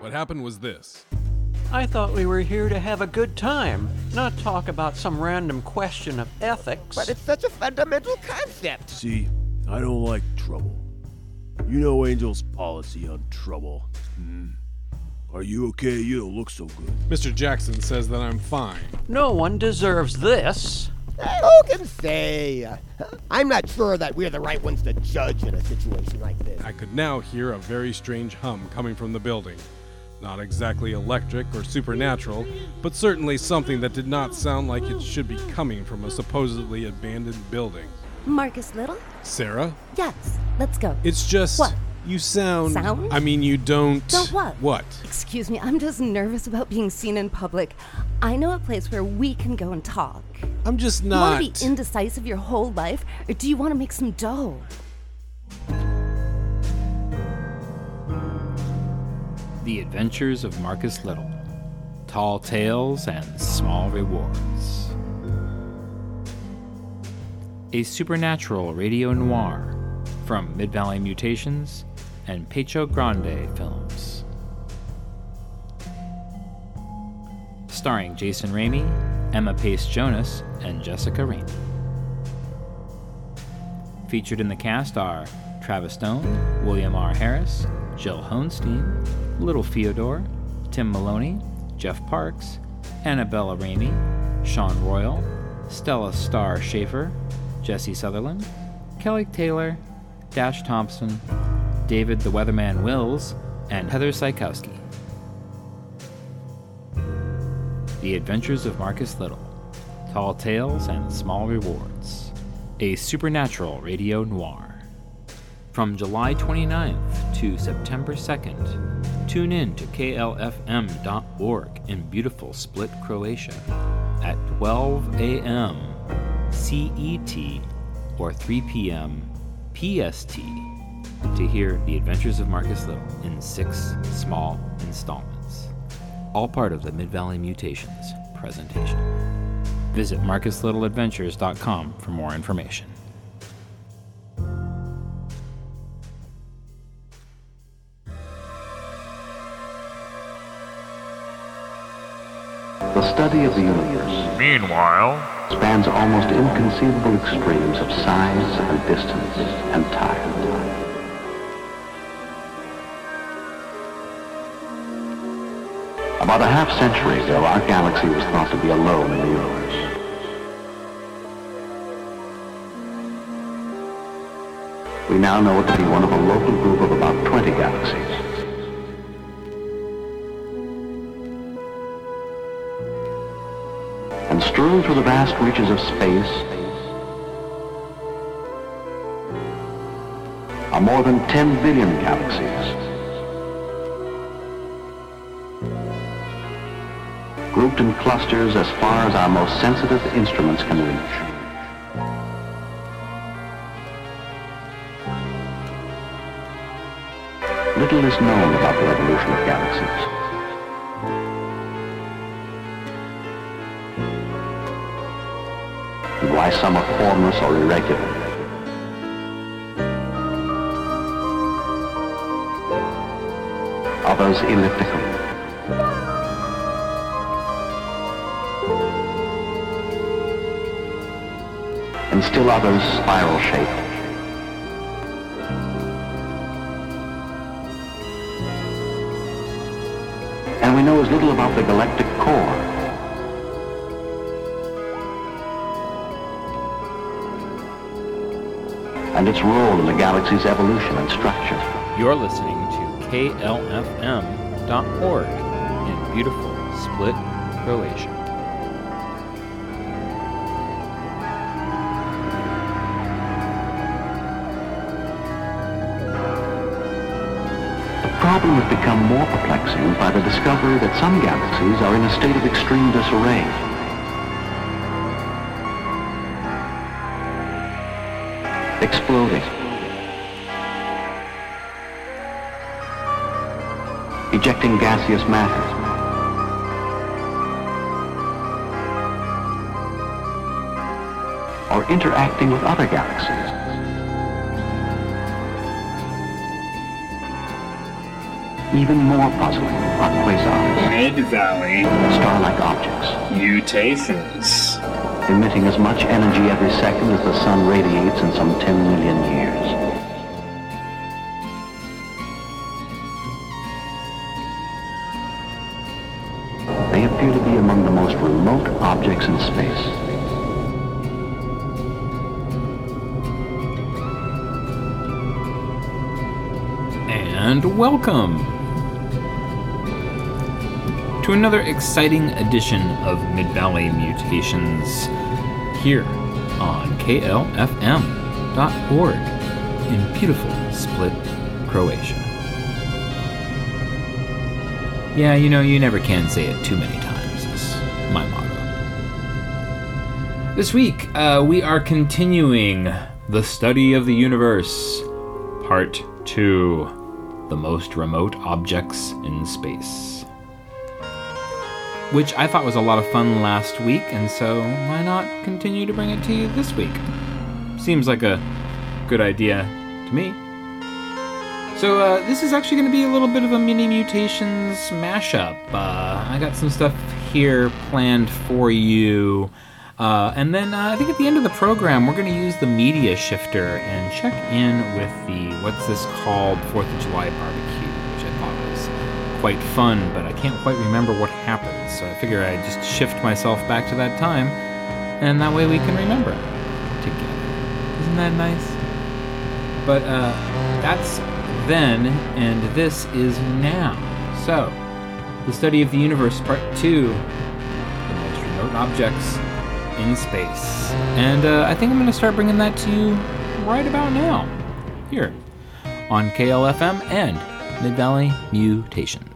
What happened was this. I thought we were here to have a good time, not talk about some random question of ethics. But it's such a fundamental concept. See, I don't like trouble. You know Angel's policy on trouble. Hmm. Are you okay? You don't look so good. Mr. Jackson says that I'm fine. no one deserves this. Who can say? I'm not sure that we're the right ones to judge in a situation like this. I could now hear a very strange hum coming from the building. Not exactly electric or supernatural, but certainly something that did not sound like it should be coming from a supposedly abandoned building. Marcus Little? Sarah, Yes, let's go. it's just What? you sound. Sound? I mean, you don't. Don't what? What? Excuse me, I'm just nervous about being seen in public. I know a place where we can go and talk. I'm just not. You want to be indecisive your whole life, or do you want to make some dough? The Adventures of Marcus Little. Tall tales and small rewards. A supernatural radio noir from Mid Valley Mutations and Pecho Grande Films. Starring Jason Ramey, Emma Pace Jonas, and Jessica Ramey. Featured in the cast are Travis Stone, William R. Harris, Jill Honstein, Little Theodore, Tim Maloney, Jeff Parks, Annabella Ramey, Sean Royal, Stella Starr Schaefer, Jesse Sutherland, Kelly Taylor, Dash Thompson, David the Weatherman Wills, and Heather Sykowski. The Adventures of Marcus Little Tall Tales and Small Rewards. A supernatural radio noir. From July 29th to September 2nd, tune in to klfm.org in beautiful Split, Croatia at 12 a.m. CET or 3 p.m. PST to hear The Adventures of Marcus Little in six small installments. All part of the Mid Valley Mutations presentation. Visit MarcusLittleAdventures.com for more information. Meanwhile, spans almost inconceivable extremes of size and distance and time. About a half century ago, our galaxy was thought to be alone in the universe. We now know it to be one of a local group of about 20 galaxies. Through the vast reaches of space are more than 10 billion galaxies. Grouped in clusters as far as our most sensitive instruments can reach. Little is known about the evolution of galaxies. Why some are formless or irregular. Others elliptical. And still others spiral shaped. And we know as little about the galactic core and its role in the galaxy's evolution and structure. You're listening to KLFM.org in beautiful Split, Croatia. The problem has become more perplexing by the discovery that some galaxies are in a state of extreme disarray. Exploding. Ejecting gaseous matter. Or interacting with other galaxies. even more puzzling are quasars, Mid-Valley star-like objects, mutations. Emitting as much energy every second as the sun radiates in some 10 million years. They appear to be among the most remote objects in space. And welcome to another exciting edition of Mid Valley Mutations here on KLFM.org in beautiful Split, Croatia. Yeah, you know, you never can say it too many times, is my motto. This week, uh, we are continuing the study of the universe, part two the most remote objects in space. Which I thought was a lot of fun last week, and so why not continue to bring it to you this week? Seems like a good idea to me. So, uh, this is actually going to be a little bit of a mini mutations mashup. Uh, I got some stuff here planned for you. Uh, and then uh, I think at the end of the program, we're going to use the media shifter and check in with the what's this called Fourth of July barbecue, quite fun, but I can't quite remember what happened. So I figure I'd just shift myself back to that time, and that way we can remember together. Isn't that nice? But uh, that's then, and this is now. So, the study of the universe, part two, the most remote objects in space. And uh, I think I'm going to start bringing that to you right about now, here on KLFM and Mid Valley Mutations.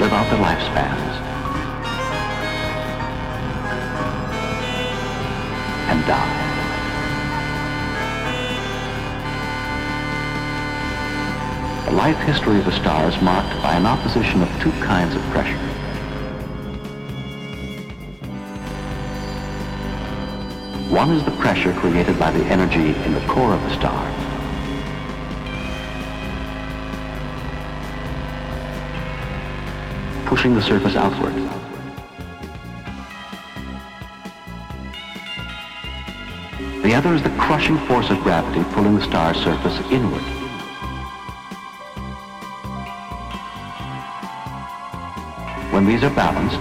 Live out their lifespans. And die. The life history of a star is marked by an opposition of two kinds of pressure. One is the pressure created by the energy in the core of the star. Pushing the surface outward. The other is the crushing force of gravity pulling the star's surface inward. When these are balanced,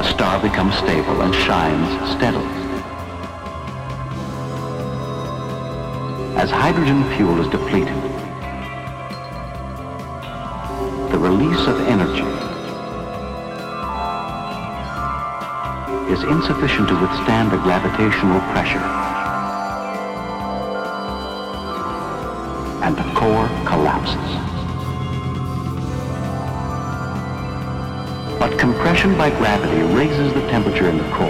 a star becomes stable and shines steadily. As hydrogen fuel is depleted, insufficient to withstand the gravitational pressure. And the core collapses. But compression by gravity raises the temperature in the core.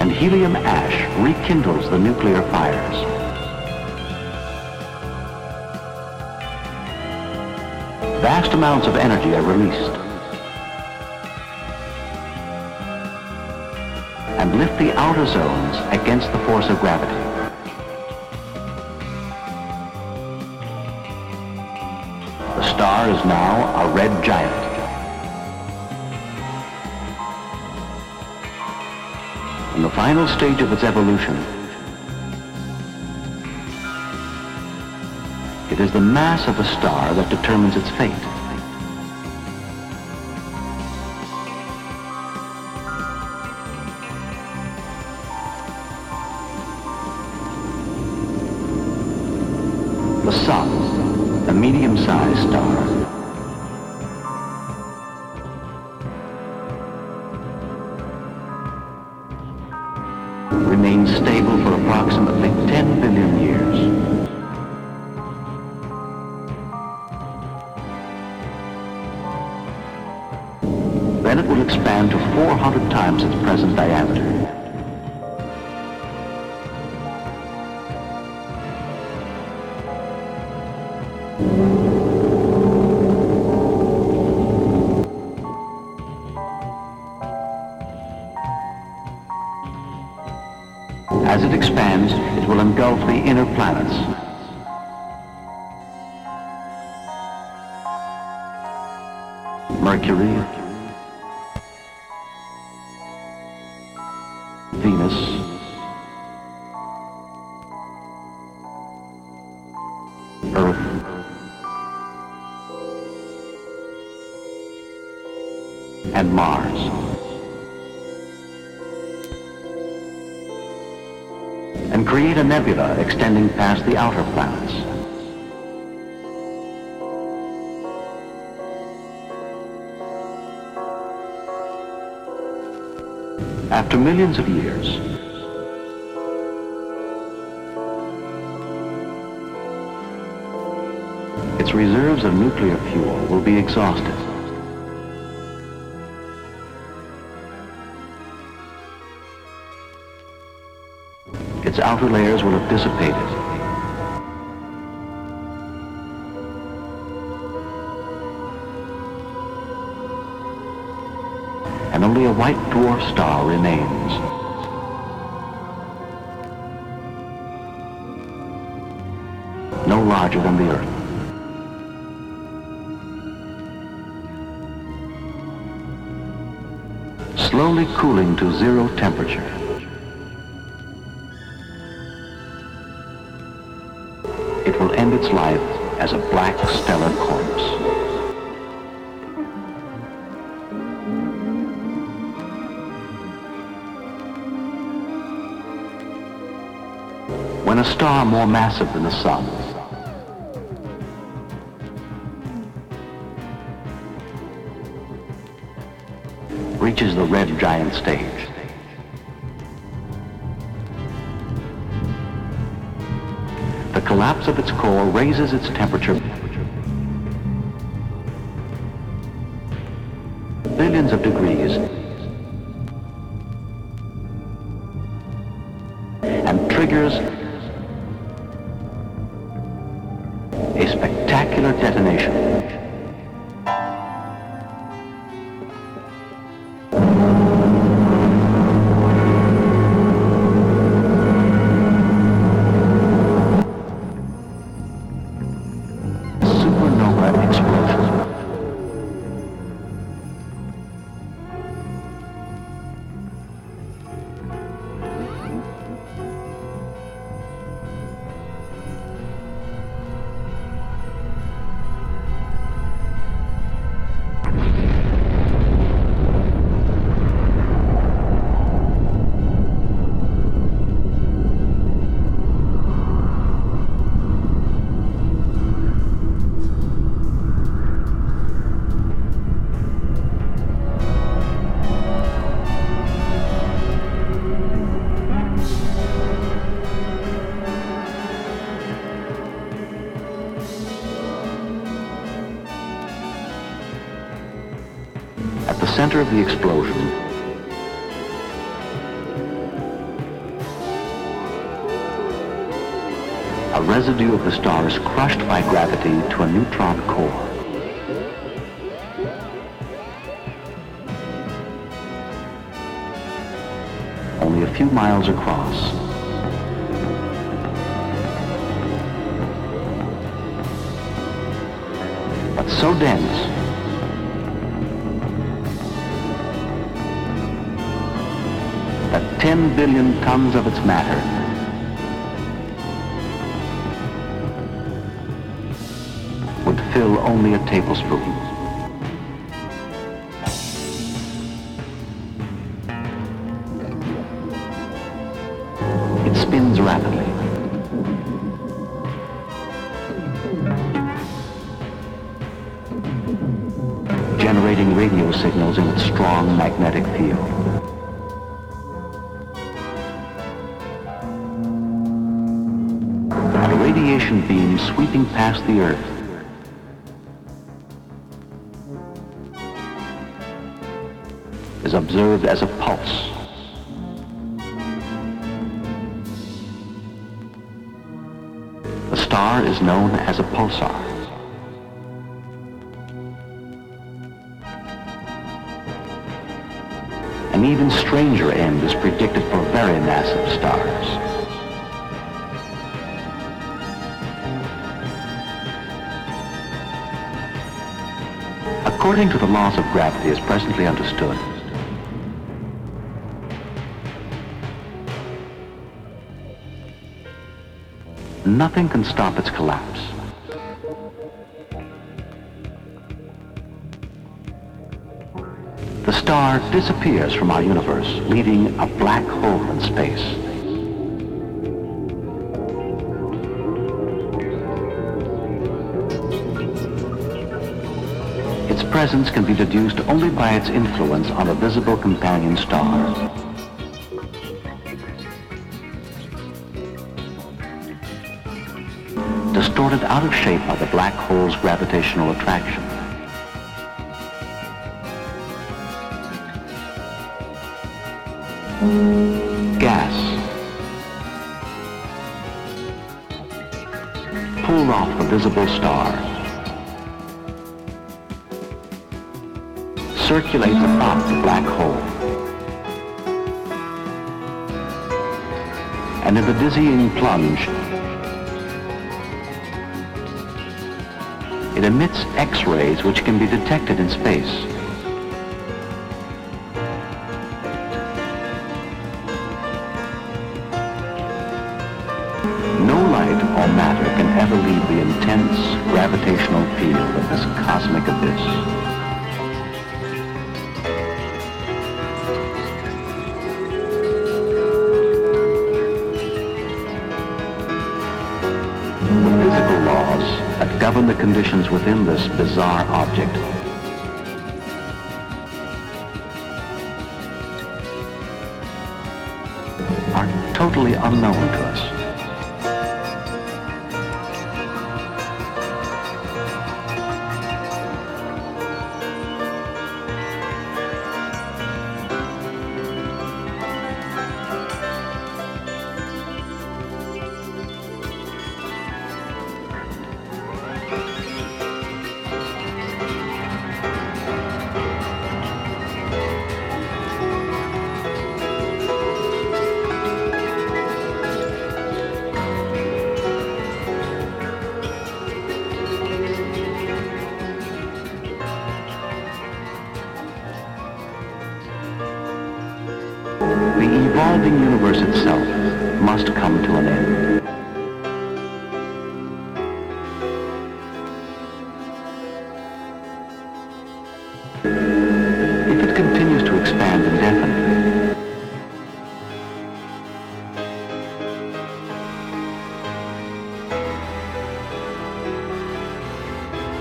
And helium ash rekindles the nuclear fires. Vast amounts of energy are released. Lift the outer zones against the force of gravity. The star is now a red giant. In the final stage of its evolution, it is the mass of a star that determines its fate. Nebula extending past the outer planets. After millions of years, its reserves of nuclear fuel will be exhausted. Its outer layers will have dissipated. And only a white dwarf star remains. No larger than the Earth. Slowly cooling to zero temperature. Will end its life as a black stellar corpse. When a star more massive than the sun reaches the red giant stage, collapse of its core raises its temperature center of the explosion, a residue of the star is crushed by gravity to a neutron core. Only a few miles across. Billion tons of its matter would fill only a tablespoon. It spins rapidly. generating radio signals in its strong magnetic field. Sweeping past the Earth. is observed as a pulse. The star is known as a pulsar. An even stranger end is predicted for very massive stars. According to the laws of gravity as presently understood, nothing can stop its collapse. The star disappears from our universe, leaving a black hole in space. Presence can be deduced only by its influence on a visible companion star. distorted out of shape by the black hole's gravitational attraction. Gas. Pulled off the visible star. Circulates about the black hole. And in the dizzying plunge, It emits X-rays which can be detected in space. Bizarre object. are totally unknown to us. universe itself must come to an end.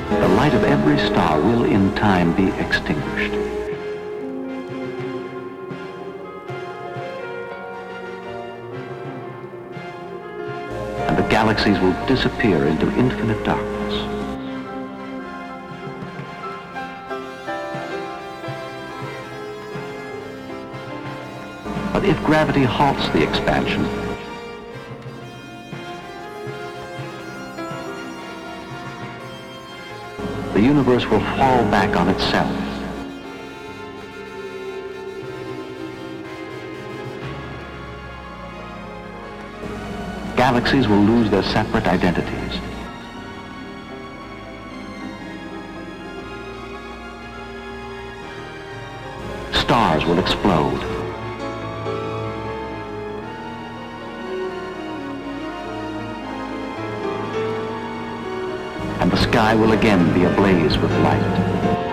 the light of every star will in time be extinct. Galaxies will disappear into infinite darkness. But if gravity halts the expansion, the universe will fall back on itself. Galaxies will lose their separate identities. Stars will explode. And the sky will again be ablaze with light.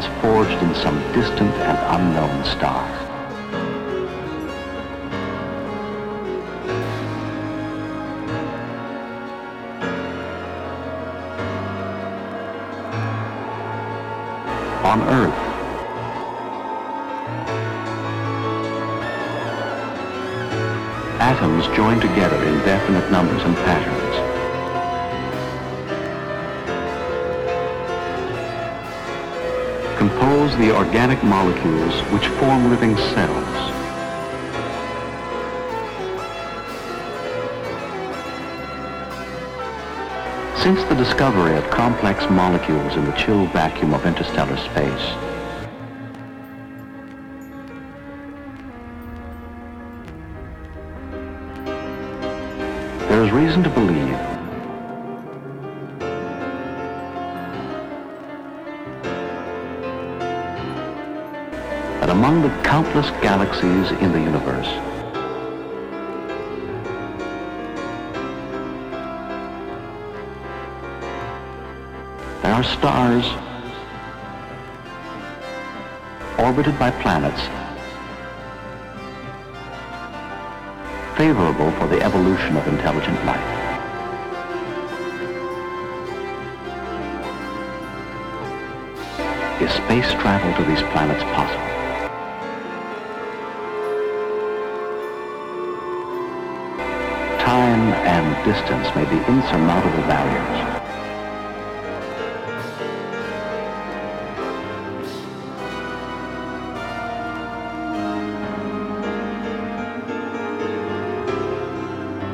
Elements forged in some distant and unknown star. On Earth, atoms join together in definite numbers and patterns. Compose the organic molecules which form living cells. Since the discovery of complex molecules in the chill vacuum of interstellar space, there is reason to believe countless galaxies in the universe, there are stars orbited by planets favorable for the evolution of intelligent life. Is space travel to these planets possible? Time and distance may be insurmountable barriers.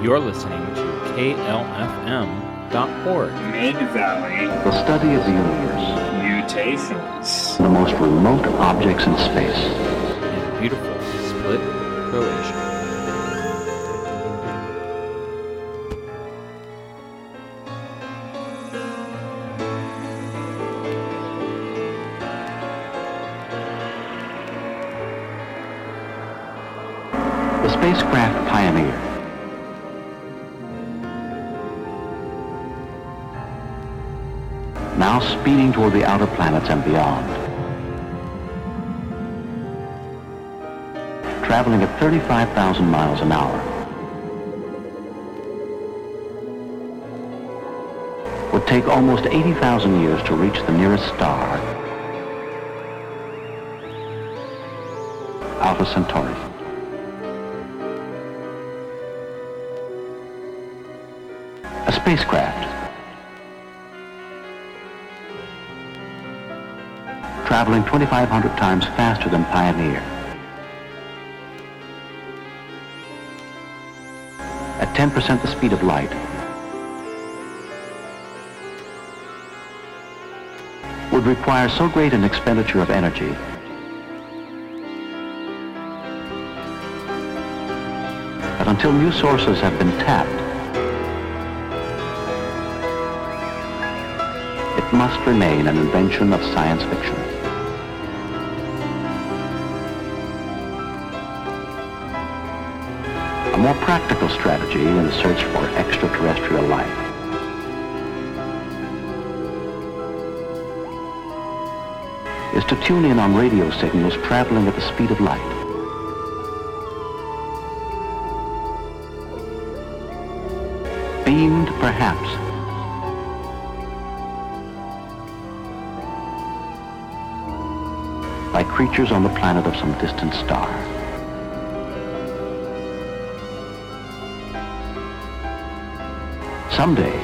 You're listening to KLFM.org. Mid Valley The study of the universe, mutations. the most remote objects in space, speeding toward the outer planets and beyond. Traveling at 35,000 miles an hour. Would take almost 80,000 years to reach the nearest star, Alpha Centauri. A spacecraft traveling 2,500 times faster than Pioneer. At 10% the speed of light, would require so great an expenditure of energy that until new sources have been tapped, it must remain an invention of science fiction. A more practical strategy in the search for extraterrestrial life. is to tune in on radio signals traveling at the speed of light. Beamed, perhaps, by creatures on the planet of some distant star. Someday,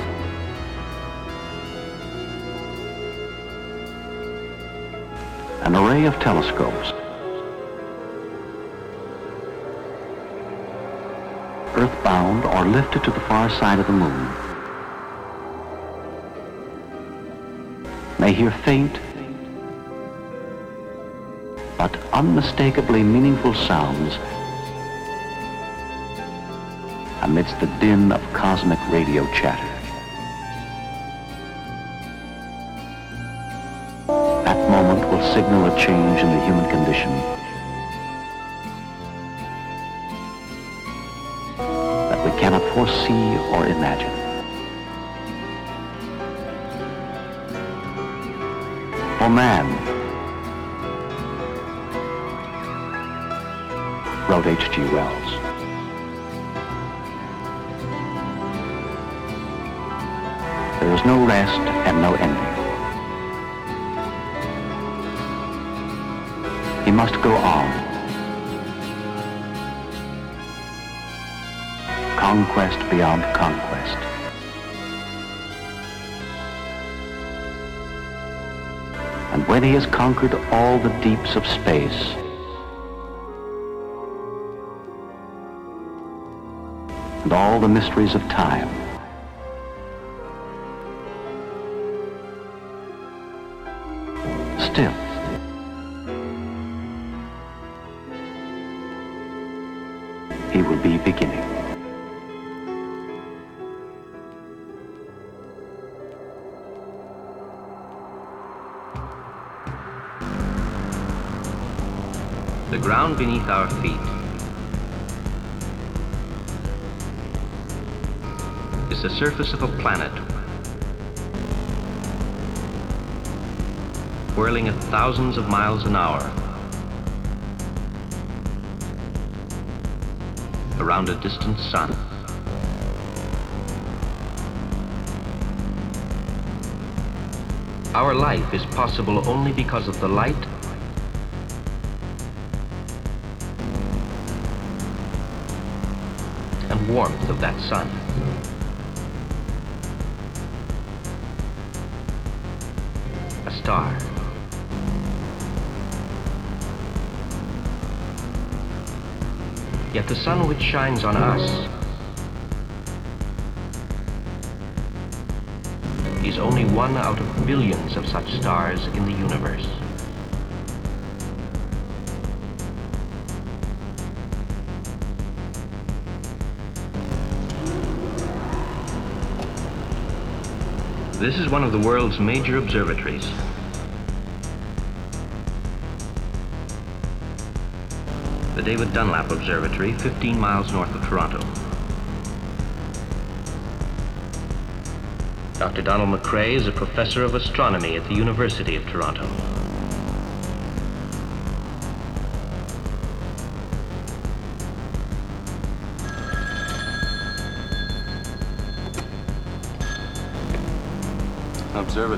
an array of telescopes, earthbound or lifted to the far side of the moon, may hear faint but unmistakably meaningful sounds amidst the din of cosmic radio chatter. That moment will signal a change in the human condition that we cannot foresee or imagine. For man, wrote H.G. Wells, no rest and no ending. He must go on. Conquest beyond conquest. And when he has conquered all the deeps of space, and all the mysteries of time, ground beneath our feet is the surface of a planet whirling at thousands of miles an hour around a distant sun. Our life is possible only because of the light warmth of that sun. A star. Yet the sun which shines on us is only one out of billions of such stars in the universe. This is one of the world's major observatories. The David Dunlap Observatory, 15 miles north of Toronto. Dr. Donald MacRae is a professor of astronomy at the University of Toronto.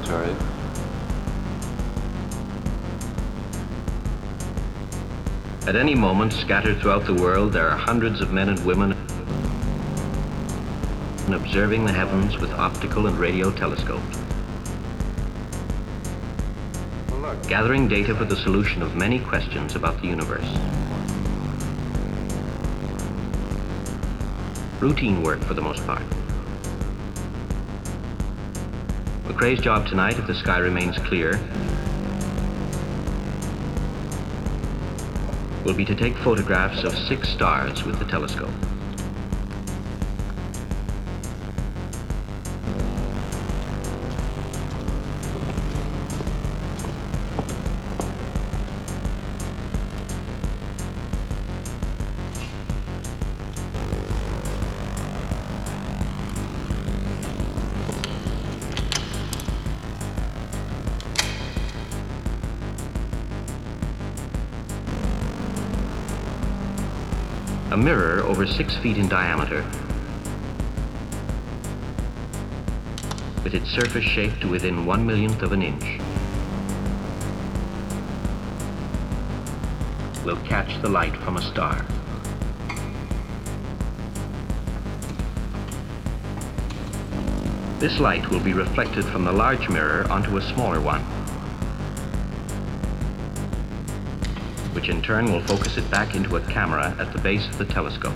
Observatory. At any moment, scattered throughout the world, there are hundreds of men and women observing the heavens with optical and radio telescopes. Gathering data for the solution of many questions about the universe. Routine work for the most part. MacRae's job tonight, if the sky remains clear, will be to take photographs of six stars with the telescope. Over six feet in diameter, with its surface shaped to within one millionth of an inch, will catch the light from a star. This light will be reflected from the large mirror onto a smaller one, which in turn will focus it back into a camera at the base of the telescope.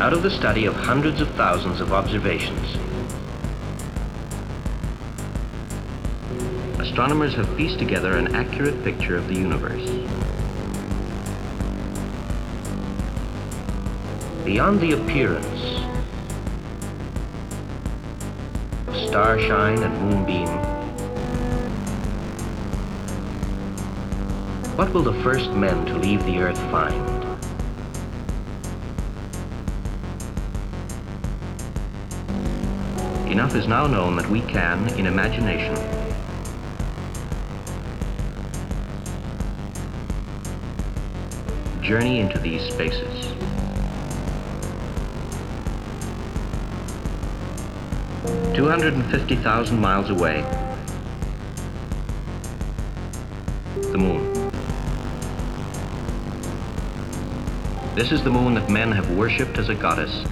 out of the study of hundreds of thousands of observations, astronomers have pieced together an accurate picture of the universe. Beyond the appearance of starshine and moonbeam, what will the first men to leave the Earth find? Enough is now known that we can, in imagination, journey into these spaces. Two hundred and fifty thousand miles away, the moon. This is the moon that men have worshipped as a goddess,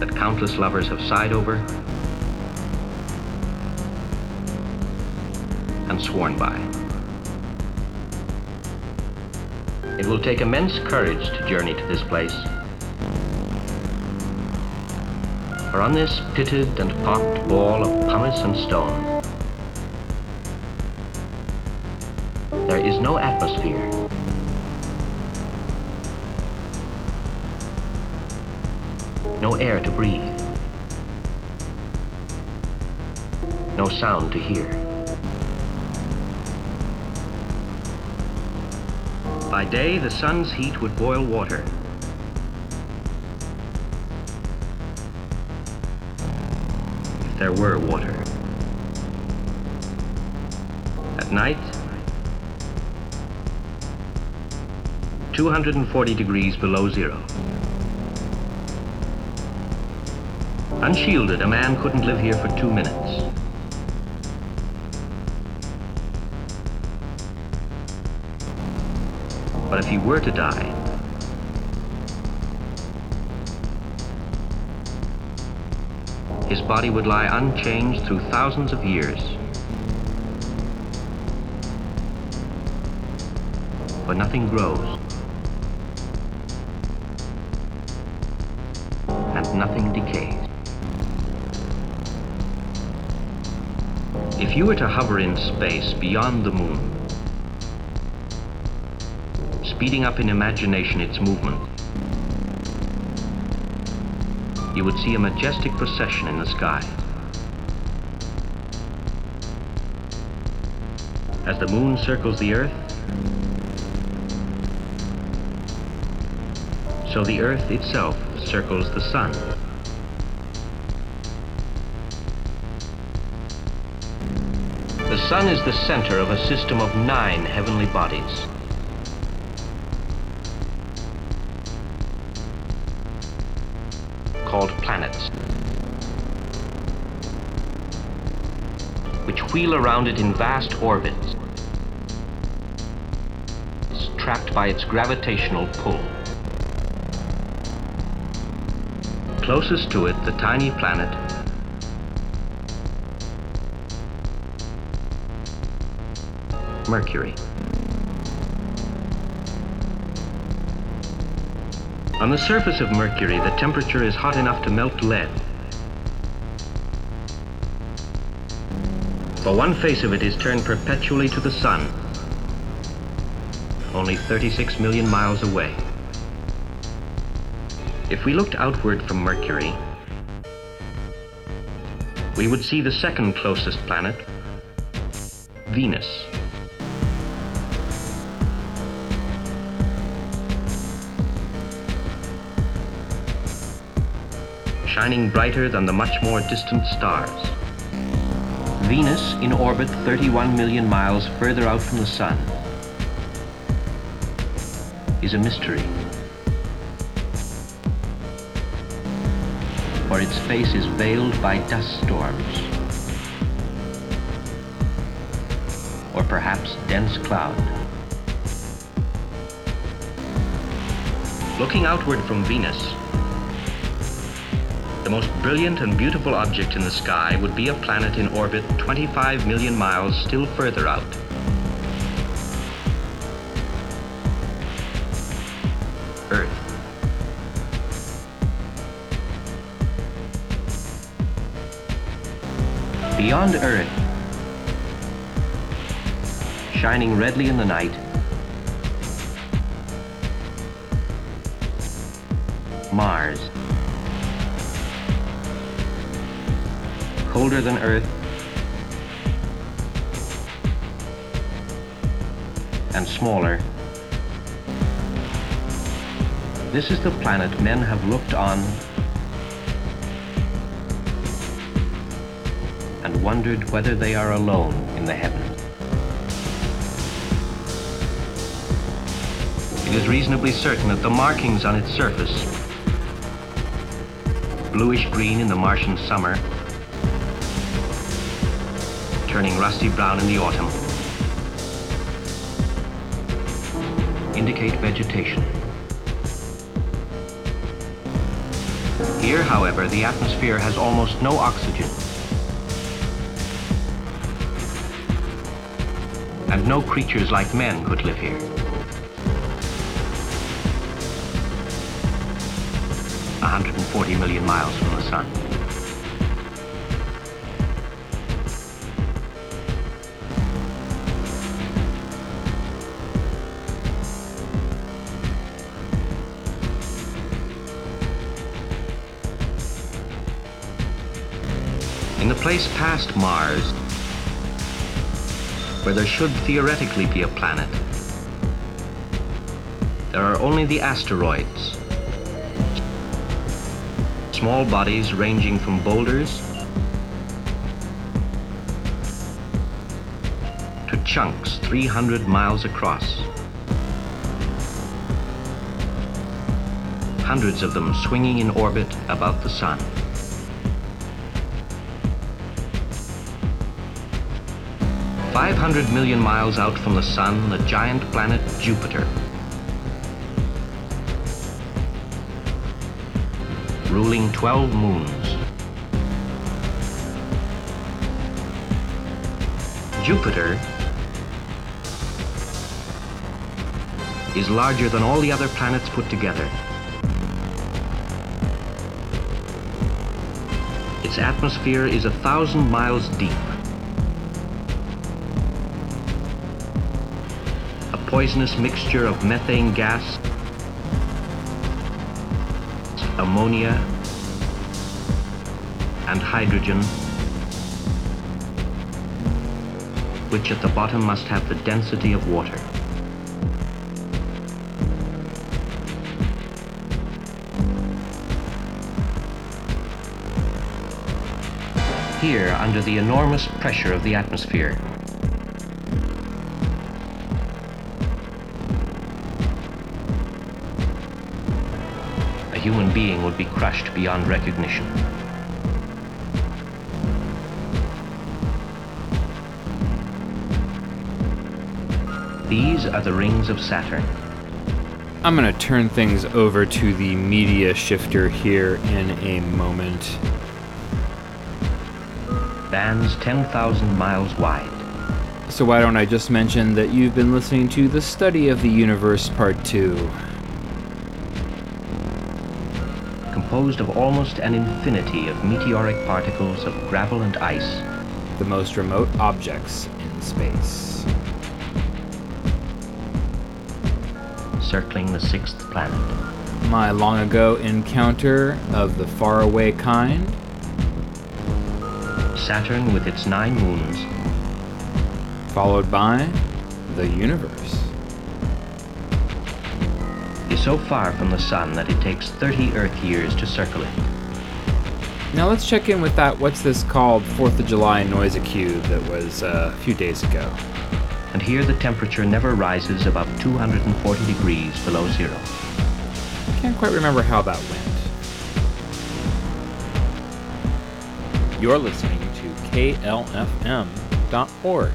that countless lovers have sighed over and sworn by. Will take immense courage to journey to this place. For on this pitted and pocked wall of pumice and stone, there is no atmosphere. No air to breathe. No sound to hear. By day, the sun's heat would boil water. If there were water. At night, 240 degrees below zero. Unshielded, a man couldn't live here for two minutes. If he were to die, his body would lie unchanged through thousands of years. But nothing grows. And nothing decays. If you were to hover in space beyond the moon, speeding up in imagination its movement, you would see a majestic procession in the sky. As the moon circles the earth, so the earth itself circles the sun. The sun is the center of a system of nine heavenly bodies. Wheel around it in vast orbits, trapped by its gravitational pull. Closest to it, the tiny planet Mercury. On the surface of Mercury, the temperature is hot enough to melt lead. For one face of it is turned perpetually to the sun, only 36 million miles away. If we looked outward from Mercury, we would see the second closest planet, Venus. shining brighter than the much more distant stars. Venus, in orbit 31 million miles further out from the Sun, is a mystery. For its face is veiled by dust storms, or perhaps dense cloud. Looking outward from Venus, most brilliant and beautiful object in the sky would be a planet in orbit 25 million miles still further out. Earth. Beyond Earth, shining redly in the night, Colder than Earth, and smaller. This is the planet men have looked on and wondered whether they are alone in the heavens. It is reasonably certain that the markings on its surface, bluish green in the Martian summer, turning rusty brown in the autumn, indicate vegetation. Here, however, the atmosphere has almost no oxygen. And no creatures like men could live here. 140 million miles from the sun. Place past Mars, where there should theoretically be a planet, there are only the asteroids, small bodies ranging from boulders to chunks 300 miles across. Hundreds of them swinging in orbit about the sun. Hundred million miles out from the sun, the giant planet Jupiter. ruling 12 moons. Jupiter is larger than all the other planets put together. Its atmosphere is a thousand miles deep. Poisonous mixture of methane gas ammonia, and hydrogen, which at the bottom must have the density of water. Here, under the enormous pressure of the atmosphere, human being would be crushed beyond recognition. These are the rings of Saturn. I'm going to turn things over to the media shifter here in a moment. Bands 10,000 miles wide. So, why don't I just mention that you've been listening to The Study of the Universe Part 2? Composed of almost an infinity of meteoric particles of gravel and ice. The most remote objects in space. Circling the sixth planet. My long ago encounter of the faraway kind. Saturn with its nine moons. Followed by the universe so far from the sun that it takes 30 Earth years to circle it. Now let's check in with that, what's this called, 4th of July Noise-A-Que that was uh, a few days ago. And here the temperature never rises above 240 degrees below zero. Can't quite remember how that went. You're listening to KLFM.org.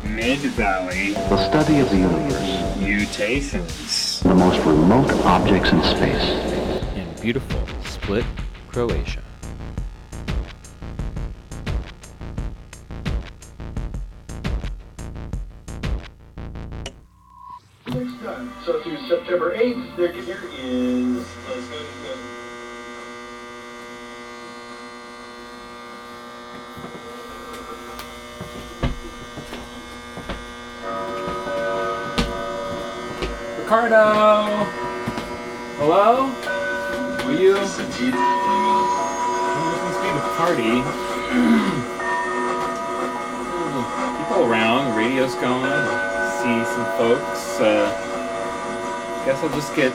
Mid Valley. The study of the universe. Mutations. The most remote objects in space. In beautiful Split, Croatia. So through September 8th, there, here is. Let's go, let's go. Ricardo! Hello? Will you? This must be the party. People around, radio's going, see some folks. Uh, guess I'll just get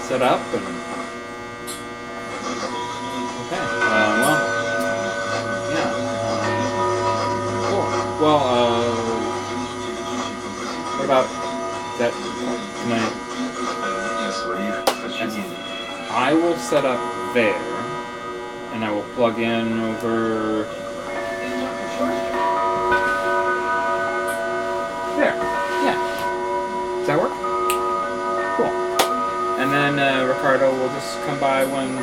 set up and. Okay. Uh, well, yeah. Um, cool. Well, uh, what about that? I will set up there, and I will plug in over there. Yeah. Does that work? Cool. And then uh, Ricardo will just come by when.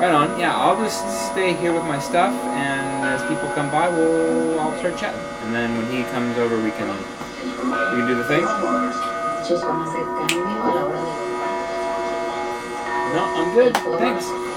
Right on. Yeah, I'll just stay here with my stuff, and as people come by, we'll I'll start chatting. And then when he comes over, we can we can do the thing. No, I'm good. Thanks.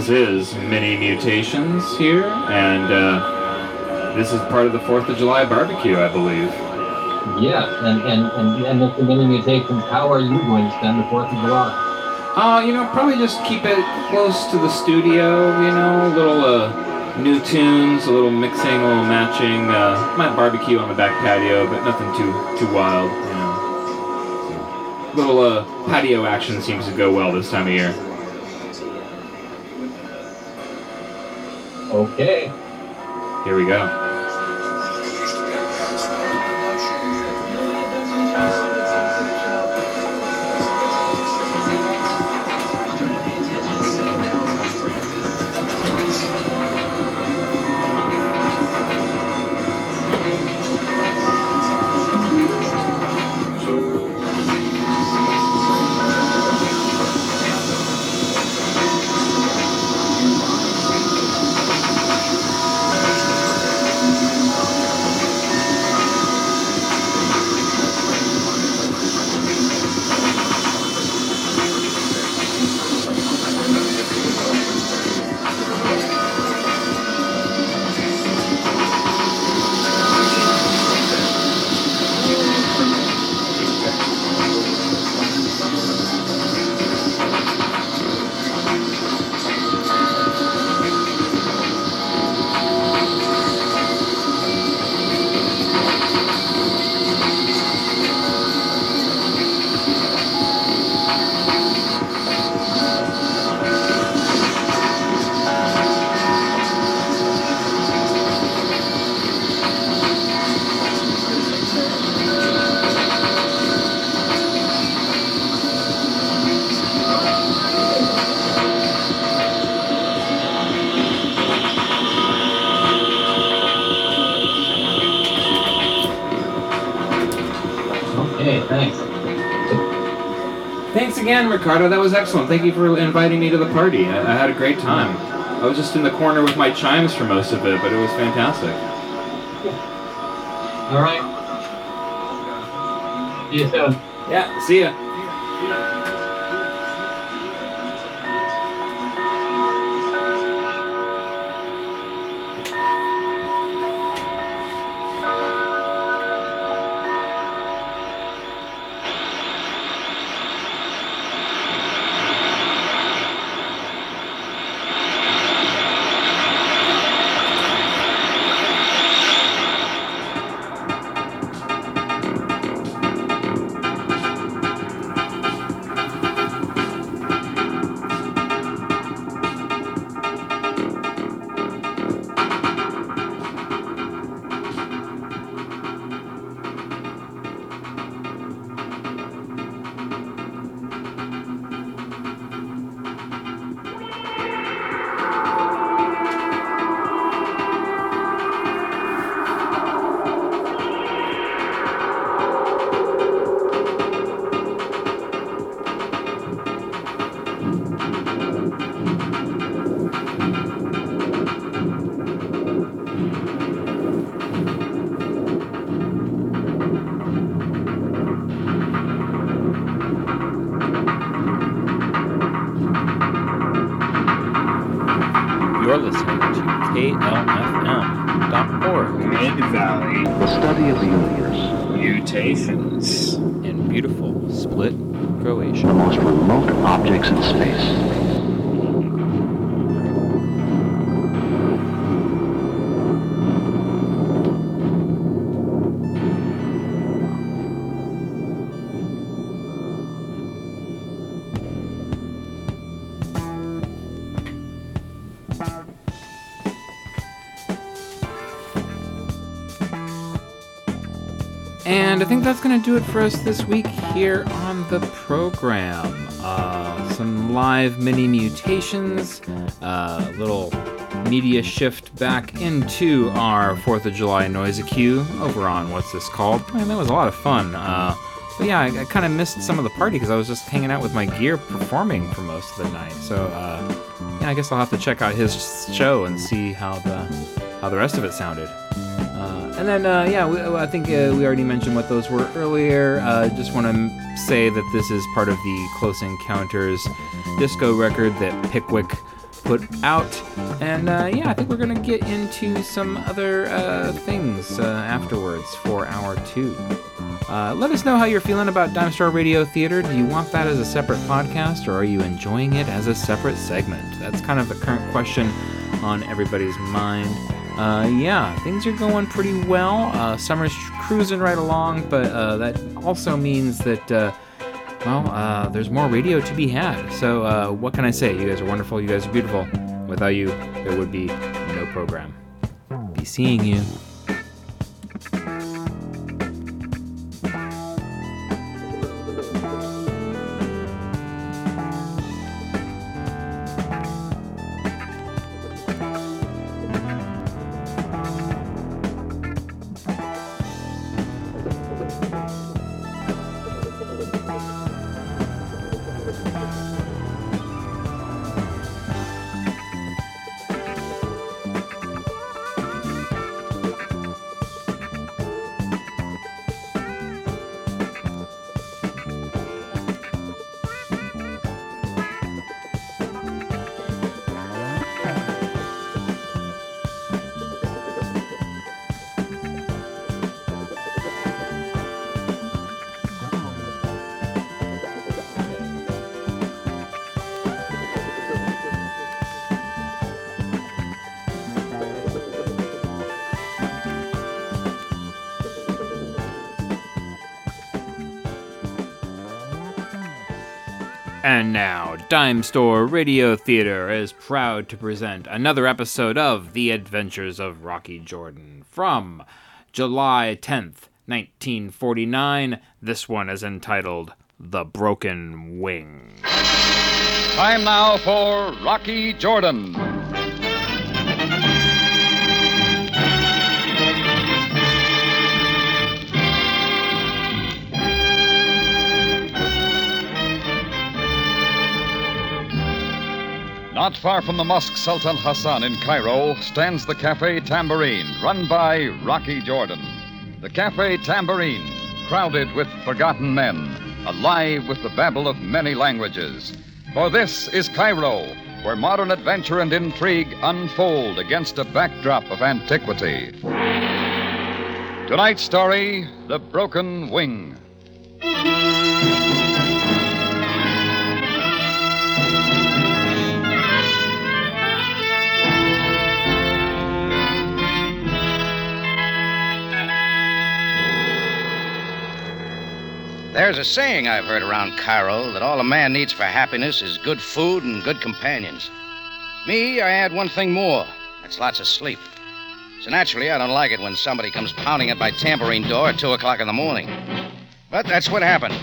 This is Mini Mutations here, and uh, this is part of the 4th of July barbecue, I believe. Yes, and, and, and, and with the mini mutations, how are you going to spend the 4th of July? Uh, you know, probably just keep it close to the studio, you know, a little uh, new tunes, a little mixing, a little matching. Uh, might barbecue on the back patio, but nothing too too wild, you know. Little uh, patio action seems to go well this time of year. Thanks Ricardo. That was excellent. Thank you for inviting me to the party. I, I had a great time. I was just in the corner with my chimes for most of it, but it was fantastic. All right. See you soon. Yeah, see ya. KLFM.org. Mid Valley. The study of the universe. Mutations. In beautiful Split, Croatia. The most remote objects in space. To do it for us this week here on the program. Uh, some live mini mutations, uh, a little media shift back into our 4th of July noise cue over on what's this called? Man, that was a lot of fun. Uh, but yeah, I, I kind of missed some of the party because I was just hanging out with my gear performing for most of the night. So uh, yeah, I guess I'll have to check out his show and see how the how the rest of it sounded. And then, uh, yeah, we, I think uh, we already mentioned what those were earlier. Uh, just want to say that this is part of the Close Encounters disco record that Pickwick put out. And uh, yeah, I think we're going to get into some other uh, things uh, afterwards for hour two. Let us know how you're feeling about Dime Store Radio Theater. Do you want that as a separate podcast or are you enjoying it as a separate segment? That's kind of the current question on everybody's mind. Uh, yeah, things are going pretty well. Uh, summer's cruising right along, but uh, that also means that, uh, well, uh, there's more radio to be had. So, uh, what can I say? You guys are wonderful. You guys are beautiful. Without you, there would be no program. Be seeing you. And now, Dime Store Radio Theater is proud to present another episode of The Adventures of Rocky Jordan from July 10th, 1949. This one is entitled The Broken Wing. Time now for Rocky Jordan. Not far from the Mosque Sultan Hassan in Cairo stands the Cafe Tambourine, run by Rocky Jordan. The Cafe Tambourine, crowded with forgotten men, alive with the babble of many languages. For this is Cairo, where modern adventure and intrigue unfold against a backdrop of antiquity. Tonight's story The Broken Wing. There's a saying I've heard around Cairo that all a man needs for happiness is good food and good companions. Me, I add one thing more that's lots of sleep. So naturally, I don't like it when somebody comes pounding at my tambourine door at 2 o'clock in the morning. But that's what happened.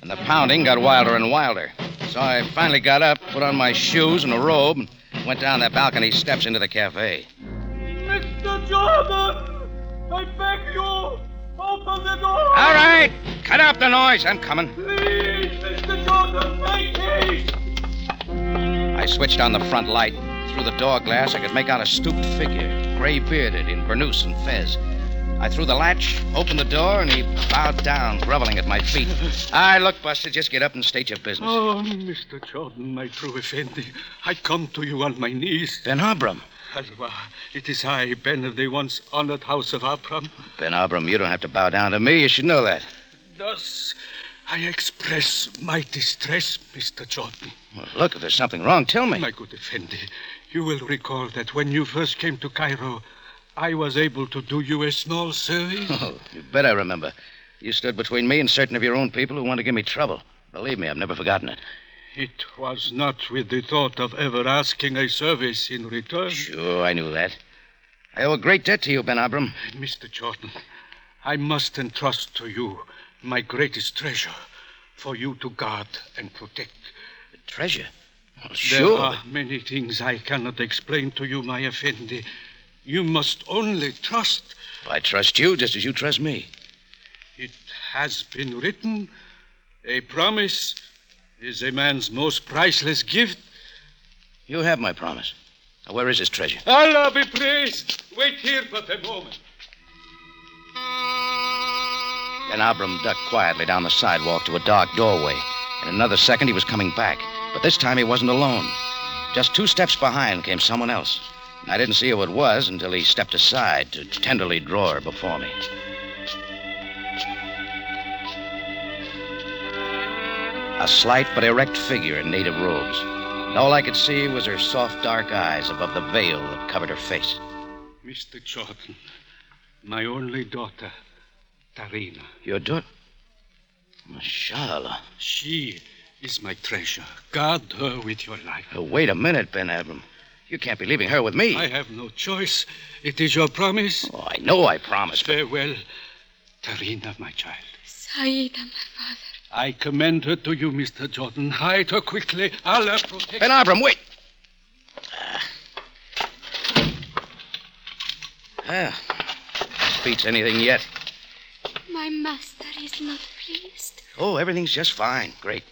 And the pounding got wilder and wilder. So I finally got up, put on my shoes and a robe, and went down the balcony steps into the cafe. Mr. Jordan! I beg you! Open the door! All right, cut out the noise. I'm coming. Please, Mr. Jordan, make haste! I switched on the front light. Through the door glass, I could make out a stooped figure, gray bearded in burnous and fez. I threw the latch, opened the door, and he bowed down, groveling at my feet. I look, Buster, just get up and state your business. Oh, Mr. Jordan, my true Effendi, I come to you on my knees. Ben Abram. Alva, it is I, Ben of the once honored house of Abram. Ben Abram, you don't have to bow down to me. You should know that. Thus, I express my distress, Mr. Jordan. Well, look, if there's something wrong, tell me. My good Effendi, you will recall that when you first came to Cairo, I was able to do you a small service. Oh, you bet I remember. You stood between me and certain of your own people who wanted to give me trouble. Believe me, I've never forgotten it. It was not with the thought of ever asking a service in return. Sure, I knew that. I owe a great debt to you, Ben Abram. Mr. Jordan, I must entrust to you my greatest treasure for you to guard and protect. Treasure? Well, There are many things I cannot explain to you, my Effendi. You must only trust. I trust you just as you trust me. It has been written a promise is a man's most priceless gift. You have my promise. Now, where is this treasure? Allah be praised. Wait here but a moment. Then Abram ducked quietly down the sidewalk to a dark doorway. In another second, he was coming back. But this time, he wasn't alone. Just two steps behind came someone else. I didn't see who it was until he stepped aside to tenderly draw her before me. A slight but erect figure in native robes. And all I could see was her soft dark eyes above the veil that covered her face. Mr. Jordan, my only daughter, Tarina. Your daughter? Mashallah. She is my treasure. Guard her with your life. Oh, wait a minute, Ben Abram. You can't be leaving her with me. I have no choice. It is your promise. Oh, I know I promised. but- Farewell, Tarina, my child. Saida, my father. I commend her to you, Mr. Jordan. Hide her quickly. Allah protect Ben Abram, wait. Ah, this beats anything yet. My master is not pleased. Oh, everything's just fine. Great.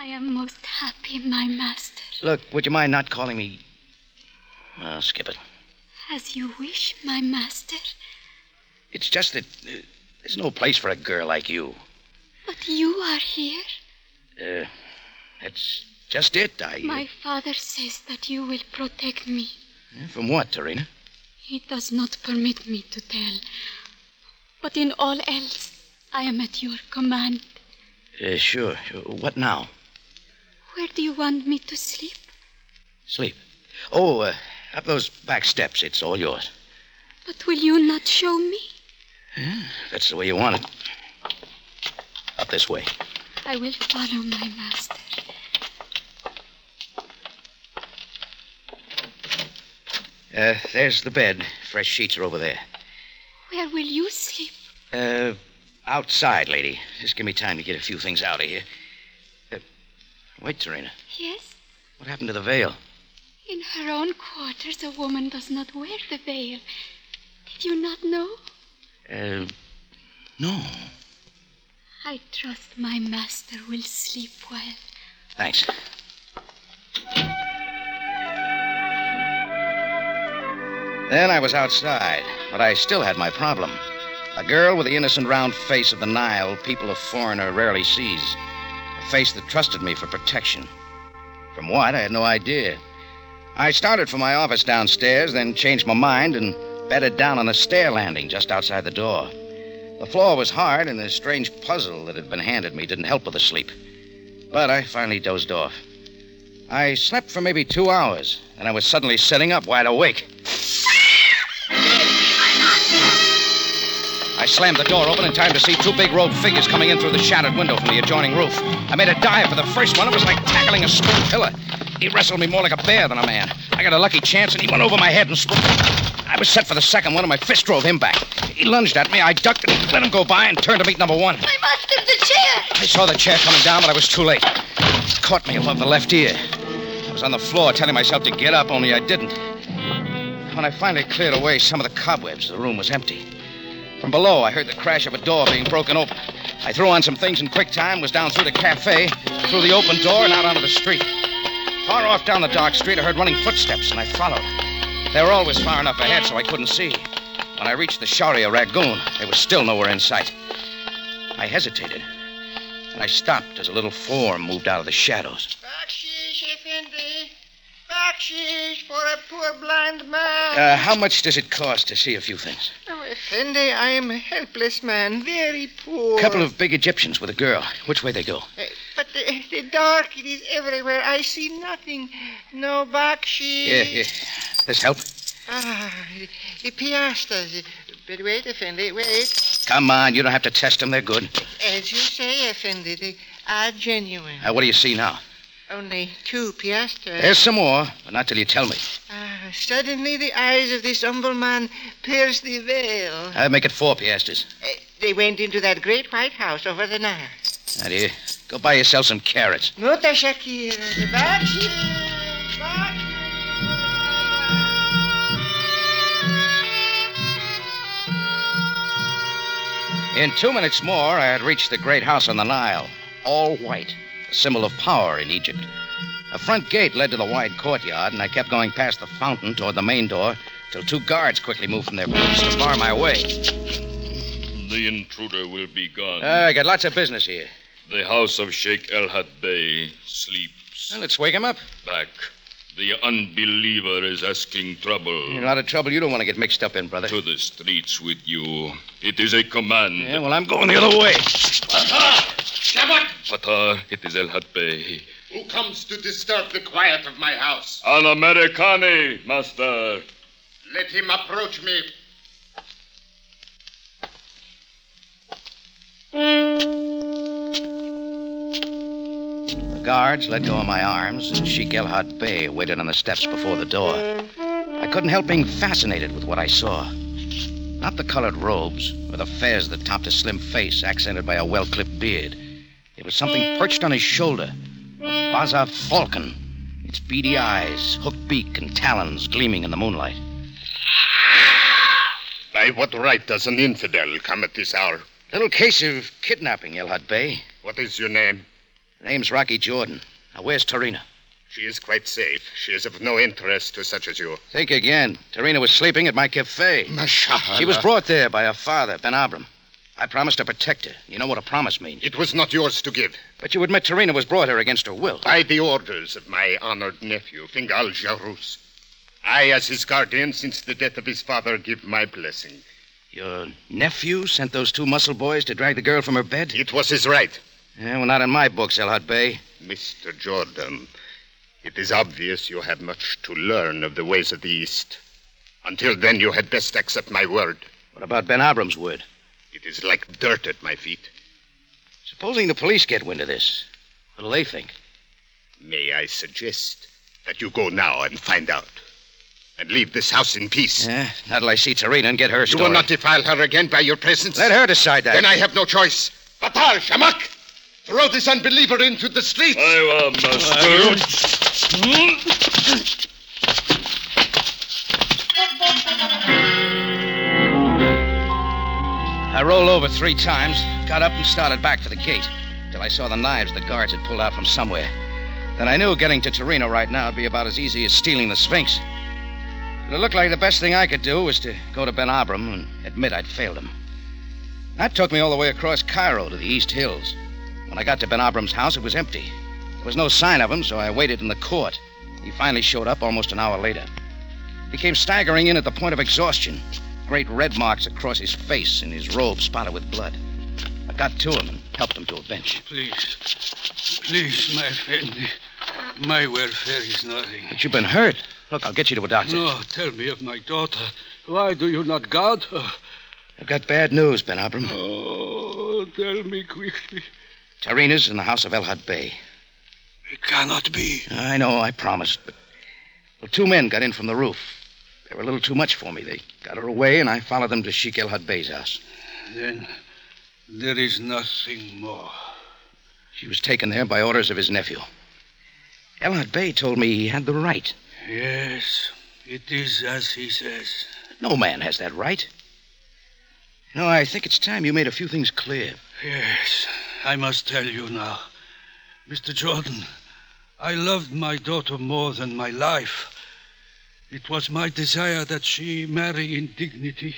I am most happy, my master. Look, would you mind not calling me. Oh, skip it. As you wish, my master. It's just that uh, there's no place for a girl like you. But you are here. Uh, that's just it. I. My father says that you will protect me. Uh, from what, Tarina? He does not permit me to tell. But in all else, I am at your command. Uh, sure. What now? Where do you want me to sleep? Sleep. Oh, uh, up those back steps. It's all yours. But will you not show me? That's the way you want it. Up this way. I will follow my master. Uh, there's the bed. Fresh sheets are over there. Where will you sleep? Uh, outside, lady. Just give me time to get a few things out of here. Uh, wait, Serena. Yes? What happened to the veil? In her own quarters, a woman does not wear the veil. Did you not know? Uh, no. I trust my master will sleep well. Thanks. Then I was outside, but I still had my problem. A girl with the innocent round face of the Nile people a foreigner rarely sees. A face that trusted me for protection. From what, I had no idea. I started for my office downstairs, then changed my mind and bedded down on a stair landing just outside the door. The floor was hard, and the strange puzzle that had been handed me didn't help with the sleep. But I finally dozed off. I slept for maybe two hours, and I was suddenly sitting up wide awake. I slammed the door open in time to see two big robed figures coming in through the shattered window from the adjoining roof. I made a dive for the first one. It was like tackling a stone pillar. He wrestled me more like a bear than a man. I got a lucky chance, and he went over my head and sprung. I was set for the second one, and my fist drove him back. He lunged at me. I ducked and let him go by and turned to meet number one. My master, the chair! I saw the chair coming down, but I was too late. It caught me above the left ear. I was on the floor telling myself to get up, only I didn't. When I finally cleared away some of the cobwebs, the room was empty. From below, I heard the crash of a door being broken open. I threw on some things in quick time, was down through the cafe, through the open door, and out onto the street. Far off down the dark street, I heard running footsteps, and I followed. They were always far enough ahead so I couldn't see. When I reached the Sharia Ragoon, they were still nowhere in sight. I hesitated, and I stopped as a little form moved out of the shadows. Bakshish, Effendi. Bakshish for a poor blind man. Uh, how much does it cost to see a few things? Oh, Effendi, I am a helpless man, very poor. A couple of big Egyptians with a girl. Which way they go? Uh, but the, the dark, it is everywhere. I see nothing. No bakshish. Yeah, yeah. This help? Ah, the piastres. But wait, Effendi, wait. Come on, you don't have to test them. They're good. As you say, Effendi, they are genuine. Uh, what do you see now? Only two piastres. There's some more, but not till you tell me. Ah, suddenly the eyes of this humble man pierced the veil. I'll make it four piastres. Uh, they went into that great white house over the Nile. Now, dear, go buy yourself some carrots. Nota Shakira, the bakshish, bakshish. In two minutes more, I had reached the great house on the Nile, all white, symbol of power in Egypt. A front gate led to the wide courtyard, and I kept going past the fountain toward the main door till two guards quickly moved from their posts to bar my way. The intruder will be gone. Uh, I got lots of business here. The house of Sheikh El Had Bey sleeps. Well, let's wake him up. Back. The unbeliever is asking trouble. A lot of trouble you don't want to get mixed up in, brother. To the streets with you. It is a command. Yeah, well, I'm going the other way. Shabbat! Fatah, it is El Had Bey. Who comes to disturb the quiet of my house? An Americani, master. Let him approach me. The guards let go of my arms, and Sheikh El Had Bey waited on the steps before the door. I couldn't help being fascinated with what I saw. Not the colored robes, or the fez that topped a slim face, accented by a well clipped beard. It was something perched on his shoulder a Baza falcon, its beady eyes, hooked beak, and talons gleaming in the moonlight. By what right does an infidel come at this hour? Little case of kidnapping, El Had Bey. What is your name? Name's Rocky Jordan. Now, where's Tarina? She is quite safe. She is of no interest to such as you. Think again. Tarina was sleeping at my cafe. Mashallah. She was brought there by her father, Ben Abram. I promised to protect her. You know what a promise means. It was not yours to give. But you admit Tarina was brought here against her will. By the orders of my honored nephew, Fingal Jarus. I, as his guardian since the death of his father, give my blessing. Your nephew sent those two muscle boys to drag the girl from her bed? It was his right. Yeah, well, not in my books, El Had Bey. Mr. Jordan, it is obvious you have much to learn of the ways of the East. Until then, you had best accept my word. What about Ben Abram's word? It is like dirt at my feet. Supposing the police get wind of this, what'll they think? May I suggest that you go now and find out? And leave this house in peace. Yeah, not till I see Tarina and get her You story. will not defile her again by your presence? Let her decide that. Then I have no choice. Batar, Shamak! Throw this unbeliever into the streets! I will, master. I rolled over three times, got up and started back for the gate, till I saw the knives the guards had pulled out from somewhere. Then I knew getting to Tarina right now would be about as easy as stealing the Sphinx. But it looked like the best thing I could do was to go to Ben Abram and admit I'd failed him. That took me all the way across Cairo to the East Hills. When I got to Ben Abram's house, it was empty. There was no sign of him, so I waited in the court. He finally showed up almost an hour later. He came staggering in at the point of exhaustion, great red marks across his face and his robe spotted with blood. I got to him and helped him to a bench. Please, please, my friend. My welfare is nothing. But you've been hurt. Look, I'll get you to a doctor. No, tell me of my daughter. Why do you not guard her? I've got bad news, Ben Abram. Oh, tell me quickly. Tarina's in the house of Elhad Bey. It cannot be. I know, I promised, but well, two men got in from the roof. They were a little too much for me. They got her away, and I followed them to Sheikh Elhad Bey's house. Then there is nothing more. She was taken there by orders of his nephew. Elhad Bey told me he had the right. Yes, it is as he says. No man has that right. No, I think it's time you made a few things clear. Yes, I must tell you now. Mr. Jordan, I loved my daughter more than my life. It was my desire that she marry in dignity.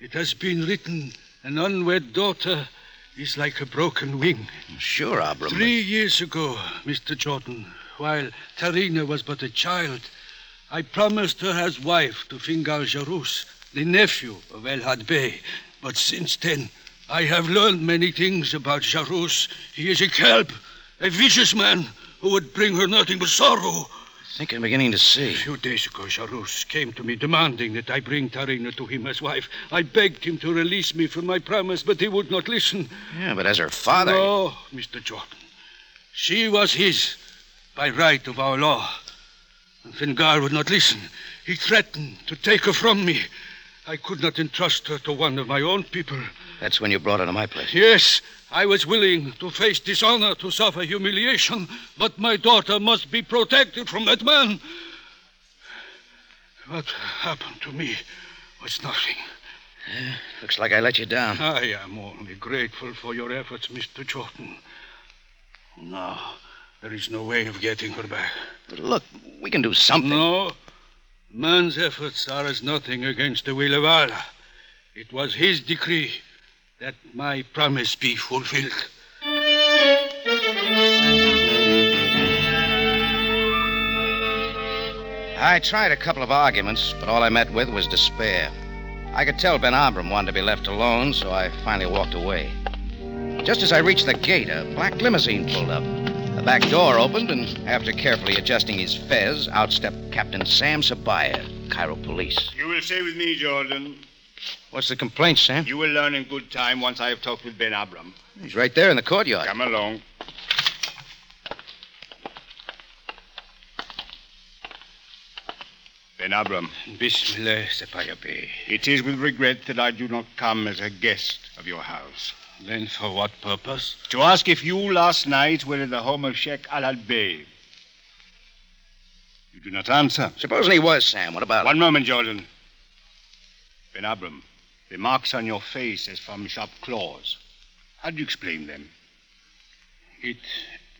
It has been written an unwed daughter is like a broken wing. Sure, Abram. Three years ago, Mr. Jordan, while Tarina was but a child, I promised her as wife to Fingal Jarus, the nephew of Elhad Bey. But since then, I have learned many things about Jarus. He is a kelp, a vicious man who would bring her nothing but sorrow. I think I'm beginning to see. A few days ago, Jarus came to me demanding that I bring Tarina to him as wife. I begged him to release me from my promise, but he would not listen. Yeah, but as her father. No, Mr. Jordan. She was his by right of our law. And Fingal would not listen. He threatened to take her from me. I could not entrust her to one of my own people. That's when you brought her to my place. Yes, I was willing to face dishonor, to suffer humiliation, but my daughter must be protected from that man. What happened to me was nothing. Yeah, looks like I let you down. I am only grateful for your efforts, Mr. Jordan. Now, there is no way of getting her back. But look, we can do something. No. Man's efforts are as nothing against the will of Allah. It was his decree that my promise be fulfilled. I tried a couple of arguments, but all I met with was despair. I could tell Ben Abram wanted to be left alone, so I finally walked away. Just as I reached the gate, a black limousine pulled up. The back door opened, and after carefully adjusting his fez, out stepped Captain Sam Sabaya, Cairo Police. You will stay with me, Jordan. What's the complaint, Sam? You will learn in good time once I have talked with Ben Abram. He's right there in the courtyard. Come along. Ben Abram. Bismillah, Bey. It is with regret that I do not come as a guest of your house. Then for what purpose? To ask if you last night were in the home of Sheikh Al Bey. You do not answer. Supposing he was, Sam. What about One it? moment, Jordan. Ben Abram, the marks on your face as from sharp claws. How do you explain them? It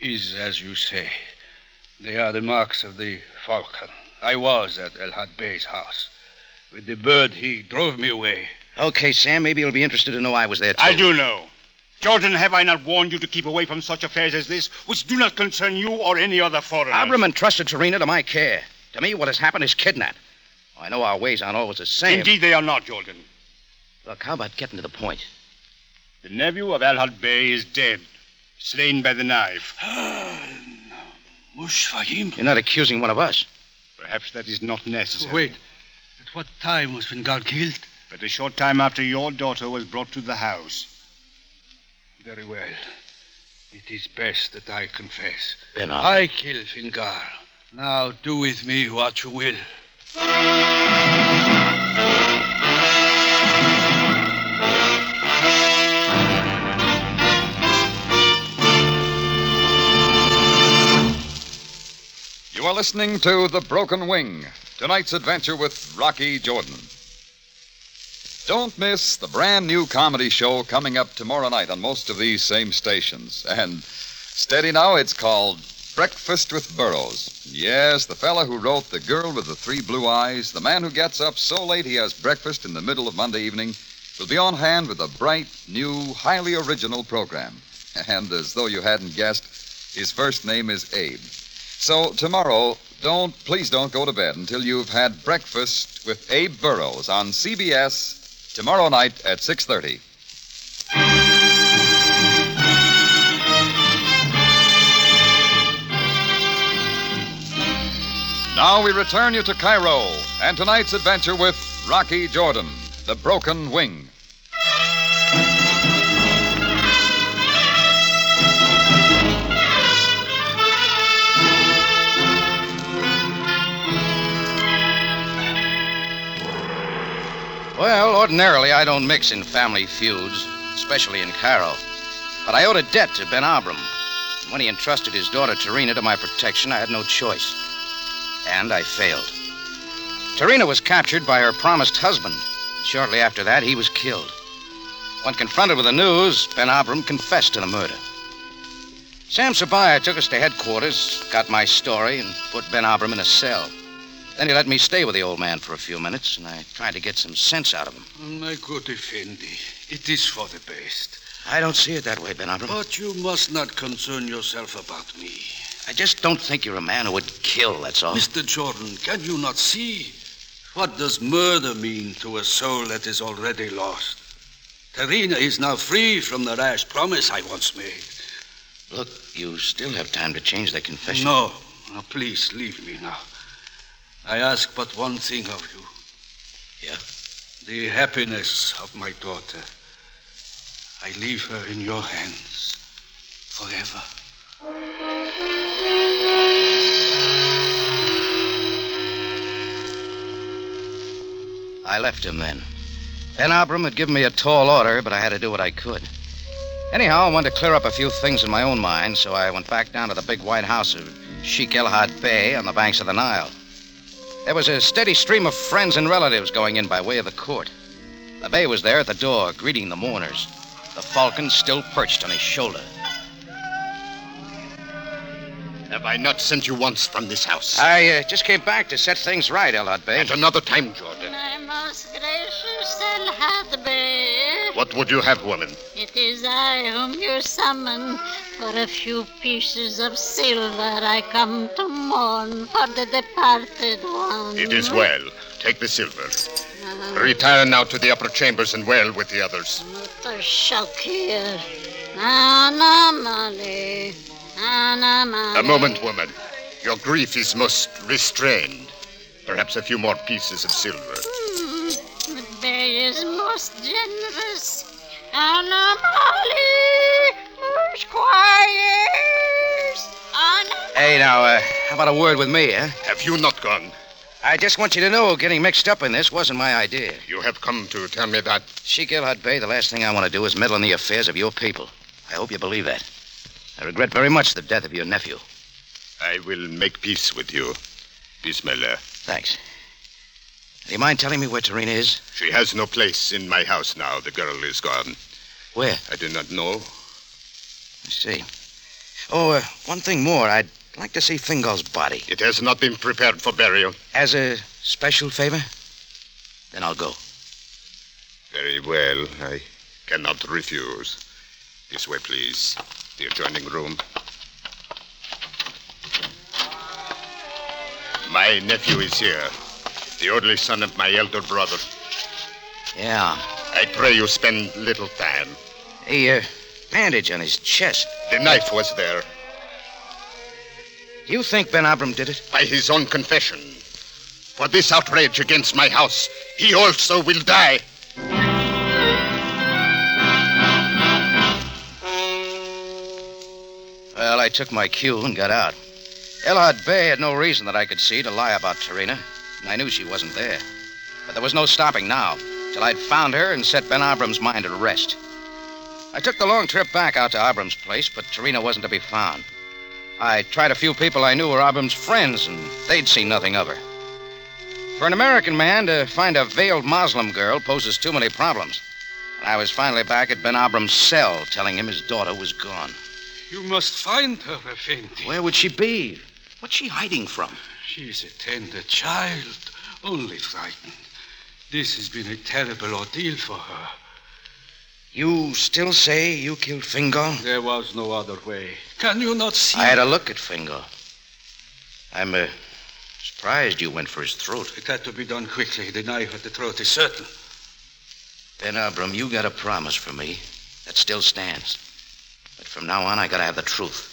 is as you say. They are the marks of the falcon. I was at Elhad Bey's house. With the bird, he drove me away. Okay, Sam, maybe you'll be interested to know I was there, too. I do know. Jordan, have I not warned you to keep away from such affairs as this, which do not concern you or any other foreigner? Abram entrusted Serena to my care. To me, what has happened is kidnap. I know our ways aren't always the same. Indeed, they are not, Jordan. Look, how about getting to the point? The nephew of Alhad Bey is dead, slain by the knife. Mushfahim. You're not accusing one of us. Perhaps that is not necessary. Wait. At what time was Fingal killed? But a short time after your daughter was brought to the house. Very well. It is best that I confess. Then I killed Fingal. Now do with me what you will. Listening to The Broken Wing, tonight's adventure with Rocky Jordan. Don't miss the brand new comedy show coming up tomorrow night on most of these same stations. And steady now, it's called Breakfast with Burrows. Yes, the fella who wrote The Girl with the Three Blue Eyes, the man who gets up so late he has breakfast in the middle of Monday evening, will be on hand with a bright, new, highly original program. And as though you hadn't guessed, his first name is Abe. So tomorrow, don't, please don't go to bed until you've had breakfast with Abe Burrows on CBS tomorrow night at 6:30. Now we return you to Cairo and tonight's adventure with Rocky Jordan, the broken wing. Well, ordinarily I don't mix in family feuds, especially in Cairo. But I owed a debt to Ben Abram. When he entrusted his daughter Tarina to my protection, I had no choice. And I failed. Tarina was captured by her promised husband. Shortly after that, he was killed. When confronted with the news, Ben Abram confessed to the murder. Sam Sabaya took us to headquarters, got my story, and put Ben Abram in a cell. Then he let me stay with the old man for a few minutes, and I tried to get some sense out of him. My good Effendi, it is for the best. I don't see it that way, Ben Abram. But you must not concern yourself about me. I just don't think you're a man who would kill, that's all. Mr. Jordan, can you not see? What does murder mean to a soul that is already lost? Tarina is now free from the rash promise I once made. Look, you still have time to change that confession. No. Now, please leave me now. I ask but one thing of you. Yeah? The happiness of my daughter. I leave her in your hands forever. I left him then. Ben Abram had given me a tall order, but I had to do what I could. Anyhow, I wanted to clear up a few things in my own mind, so I went back down to the big white house of Sheikh El Had Bey on the banks of the Nile. There was a steady stream of friends and relatives going in by way of the court. The Bey was there at the door, greeting the mourners, the falcon still perched on his shoulder. Have I not sent you once from this house? I uh, just came back to set things right, El Had Bey. At another time, Jordan. My most gracious El Had Bey. What would you have, woman? It is I whom you summon. For a few pieces of silver I come to mourn for the departed one. It is well. Take the silver. Retire now to the upper chambers and wail with the others. The Shakir. Anamali. Anamali. A moment, woman. Your grief is most restrained. Perhaps a few more pieces of silver. Hmm, The Bey is most generous. Anamali. Squires. Anamali. Hey, now, uh, how about a word with me, huh? Have you not gone? I just want you to know getting mixed up in this wasn't my idea. You have come to tell me that. Sheikh El Had Bey, the last thing I want to do is meddle in the affairs of your people. I hope you believe that. I regret very much the death of your nephew. I will make peace with you, Bismillah. Thanks. Do you mind telling me where Tarina is? She has no place in my house now. The girl is gone. Where? I do not know. I see. Oh, uh, one thing more. I'd like to see Fingal's body. It has not been prepared for burial. As a special favor? Then I'll go. Very well. I cannot refuse. This way, please. The adjoining room. My nephew is here. The only son of my elder brother. Yeah. I pray you spend little time. A uh, bandage on his chest. The knife was there. Do you think Ben Abram did it? By his own confession. For this outrage against my house, he also will die. Well, I took my cue and got out. El Had Bey had no reason that I could see to lie about Tarina, I knew she wasn't there. But there was no stopping now, till I'd found her and set Ben Abram's mind at rest. I took the long trip back out to Abram's place, but Tarina wasn't to be found. I tried a few people I knew were Abram's friends, and they'd seen nothing of her. For an American man to find a veiled Muslim girl poses too many problems. And I was finally back at Ben Abram's cell telling him his daughter was gone. You must find her, Effendi. Where would she be? What's she hiding from? She's a tender child, only frightened. This has been a terrible ordeal for her. You still say you killed Fingal? There was no other way. Can you not see? I had a look at Fingal. I'm uh, surprised you went for his throat. It had to be done quickly. The knife at the throat is certain. Ben Abram, you got a promise from me. That still stands. But from now on, I gotta have the truth.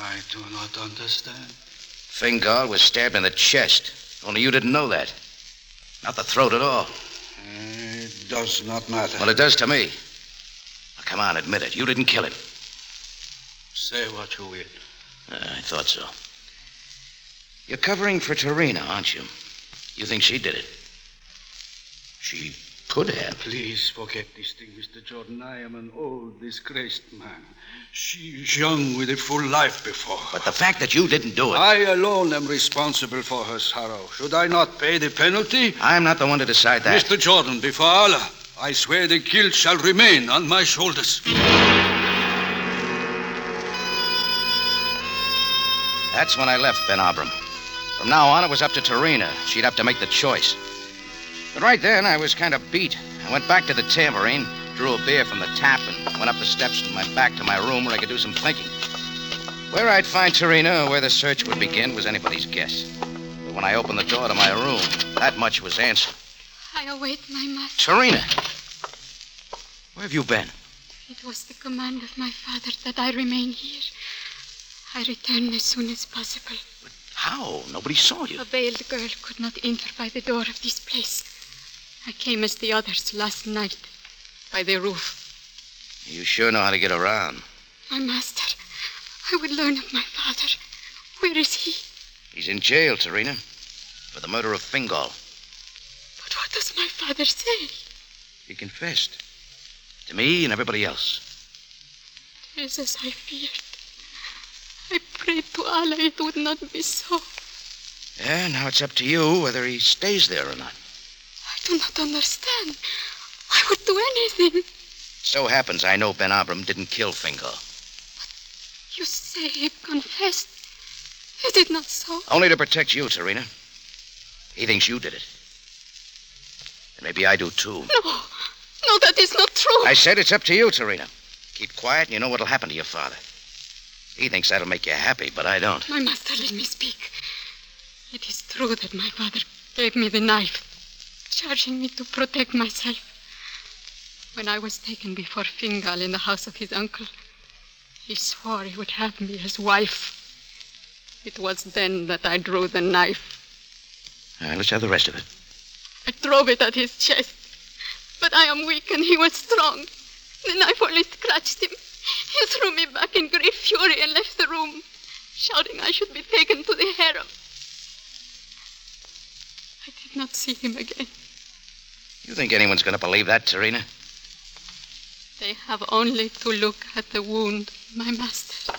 I do not understand. Fingal was stabbed in the chest. Only you didn't know that. Not the throat at all. It does not matter. Well, it does to me. Now, come on, admit it. You didn't kill him. Say what you will. I thought so. You're covering for Tarina, aren't you? You think she did it? She could have. Please forget this thing, Mr. Jordan. I am an old, disgraced man. She's young with a full life before her. But the fact that you didn't do it. I alone am responsible for her sorrow. Should I not pay the penalty? I'm not the one to decide that. Mr. Jordan, before Allah, I swear the guilt shall remain on my shoulders. That's when I left Ben Abram. From now on, it was up to Tarina. She'd have to make the choice. But right then, I was kind of beat. I went back to the tambourine, drew a beer from the tap, and went up the steps and went back to my room where I could do some thinking. Where I'd find Tarina or where the search would begin was anybody's guess. But when I opened the door to my room, that much was answered. I await my master. Tarina! Where have you been? It was the command of my father that I remain here. I return as soon as possible. But how? Nobody saw you. A veiled girl could not enter by the door of this place. I came as the others last night, by the roof. You sure know how to get around. My master, I would learn of my father. Where is he? He's in jail, Tarina, for the murder of Fingal. But what does my father say? He confessed. To me and everybody else. It is as I feared. I prayed to Allah it would not be so. Yeah, now it's up to you whether he stays there or not. I do not understand. I would do anything. So happens I know Ben Abram didn't kill Fingal. You say he confessed. Is it not so? Only to protect you, Tarina. He thinks you did it. And maybe I do too. No. No, that is not true. I said it's up to you, Tarina. Keep quiet and you know what'll happen to your father. He thinks that'll make you happy, but I don't. My master, let me speak. It is true that my father gave me the knife, charging me to protect myself. When I was taken before Fingal in the house of his uncle, he swore he would have me as wife. It was then that I drew the knife. All right, let's have the rest of it. I drove it at his chest. But I am weak and he was strong. The knife only scratched him. He threw me back in great fury and left the room, shouting I should be taken to the harem. I did not see him again. You think anyone's going to believe that, Tarina? They have only to look at the wound, my master.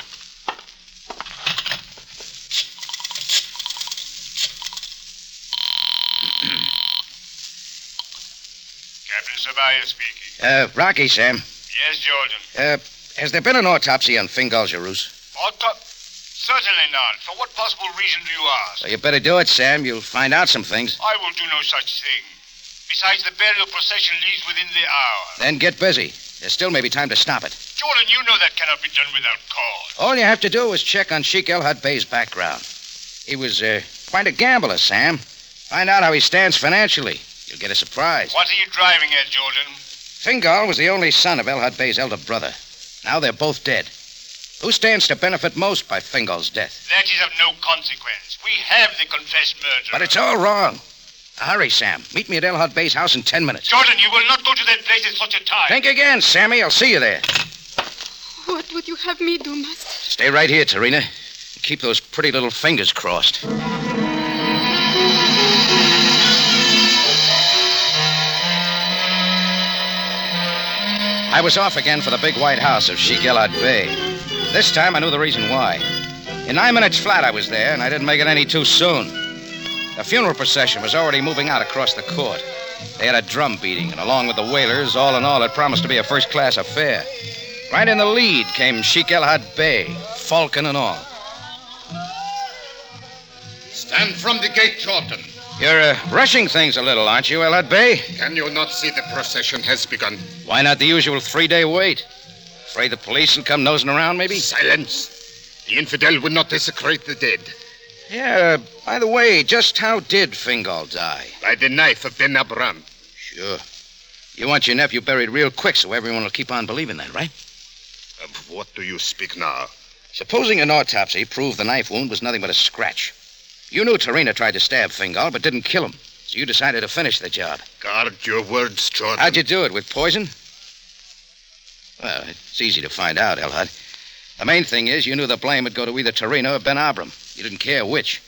Captain Sabaya speaking. Uh, Rocky, Sam. Yes, Jordan. Uh, has there been an autopsy on Fingal Jarus? Auto- Certainly not. For what possible reason do you ask? So you better do it, Sam. You'll find out some things. I will do no such thing. Besides, the burial procession leaves within the hour. Then get busy. There still may be time to stop it. Jordan, you know that cannot be done without cause. All you have to do is check on Sheik El Bey's background. He was uh, quite a gambler, Sam. Find out how he stands financially. You'll get a surprise. What are you driving at, Jordan? Fingal was the only son of El Had Bey's elder brother. Now they're both dead. Who stands to benefit most by Fingal's death? That is of no consequence. We have the confessed murderer. But it's all wrong. Hurry, Sam. Meet me at El Bey's house in ten minutes. Jordan, you will not go to that place at such a time. Think again, Sammy. I'll see you there. What would you have me do, master? Stay right here, Tarina. And keep those pretty little fingers crossed. I was off again for the big white house of Sheik El Had Bey. This time I knew the reason why. In nine minutes flat, I was there, and I didn't make it any too soon. The funeral procession was already moving out across the court. They had a drum beating, and along with the wailers, all in all, it promised to be a first class affair. Right in the lead came Sheik El Had Bey, falcon and all. Stand from the gate, Jordan. You're uh, rushing things a little, aren't you, El Had Bey? Can you not see the procession has begun? Why not the usual three day wait? Afraid the police will come nosing around, maybe? Silence. The infidel would not desecrate the dead. Yeah, by the way, just how did Fingal die? By the knife of Ben Abram. Sure. You want your nephew buried real quick so everyone will keep on believing that, right? Of what do you speak now? Supposing an autopsy proved the knife wound was nothing but a scratch. You knew Tarina tried to stab Fingal, but didn't kill him. So you decided to finish the job. Guard your words, Jordan. How'd you do it? With poison? Well, it's easy to find out, Elhud. The main thing is you knew the blame would go to either Tarina or Ben Abram. You didn't care which.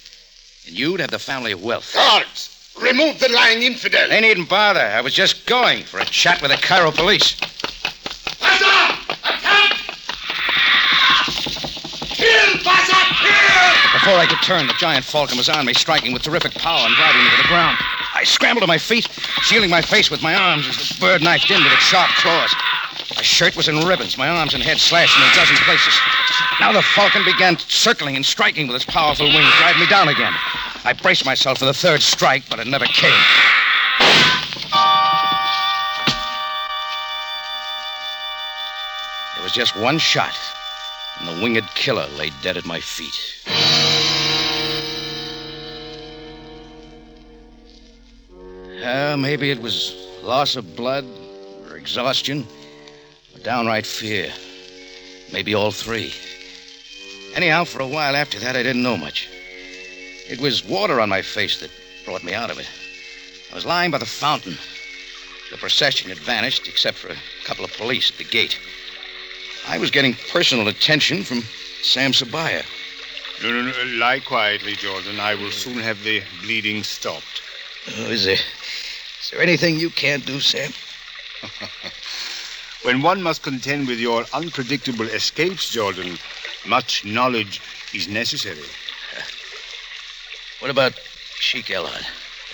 And you'd have the family of wealth. Guards! Remove the lying infidel! They needn't bother. I was just going for a chat with the Cairo police. Baza! Attack! Kill, Baza! Kill! Before I could turn, the giant falcon was on me, striking with terrific power and driving me to the ground. I scrambled to my feet, shielding my face with my arms as the bird knifed in with its sharp claws. My shirt was in ribbons, my arms and head slashed in a dozen places. Now the falcon began circling and striking with its powerful wings, driving me down again. I braced myself for the third strike, but it never came. There was just one shot, and the winged killer lay dead at my feet. Uh, maybe it was loss of blood, or exhaustion, downright fear. Maybe all three. Anyhow, for a while after that, I didn't know much. It was water on my face that brought me out of it. I was lying by the fountain. The procession had vanished, except for a couple of police at the gate. I was getting personal attention from Sam Sabaya. No, no, no. Lie quietly, Jordan. I will soon have the bleeding stopped. Oh, is there, is there anything you can't do, Sam? when one must contend with your unpredictable escapes, Jordan, much knowledge is necessary. What about Sheik Elhad?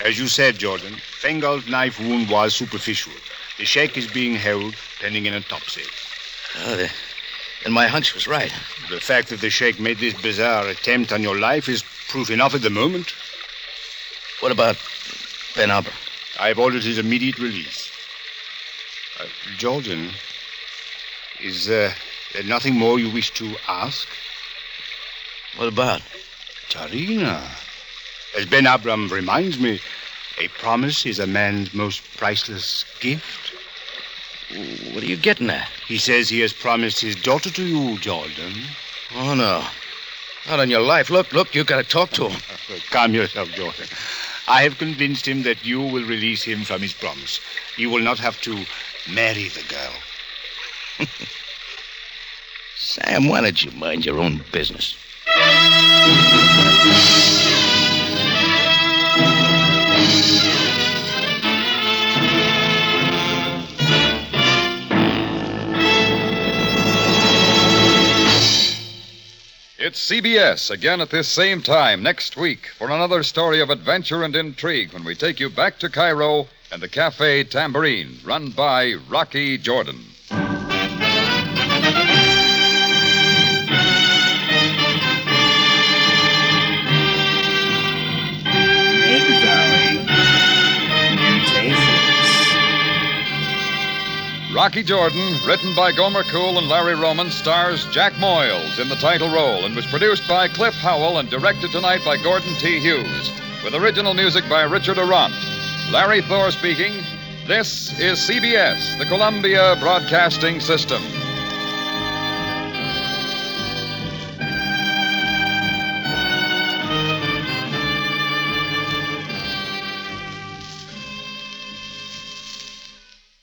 As you said, Jordan, Fingal's knife wound was superficial. The Sheikh is being held pending an autopsy. Oh, the, then my hunch was right. The fact that the Sheikh made this bizarre attempt on your life is proof enough at the moment. What about Ben Abram? I've ordered his immediate release. Uh, Jordan, is there nothing more you wish to ask? What about? Tarina. As Ben Abram reminds me, a promise is a man's most priceless gift. What are you getting at? He says he has promised his daughter to you, Jordan. Oh, no. Not on your life. Look, look, you've got to talk to him. Calm yourself, Jordan. I have convinced him that you will release him from his promise. You will not have to marry the girl. Sam, why don't you mind your own business? It's CBS again at this same time next week for another story of adventure and intrigue when we take you back to Cairo and the Cafe Tambourine, run by Rocky Jordan. Mid Valley Mutations. Rocky Jordan, written by Gomer Cool and Larry Roman, stars Jack Moyles in the title role and was produced by Cliff Howell and directed tonight by Gordon T. Hughes, with original music by Richard Aurandt. Larry Thor speaking. This is CBS, the Columbia Broadcasting System.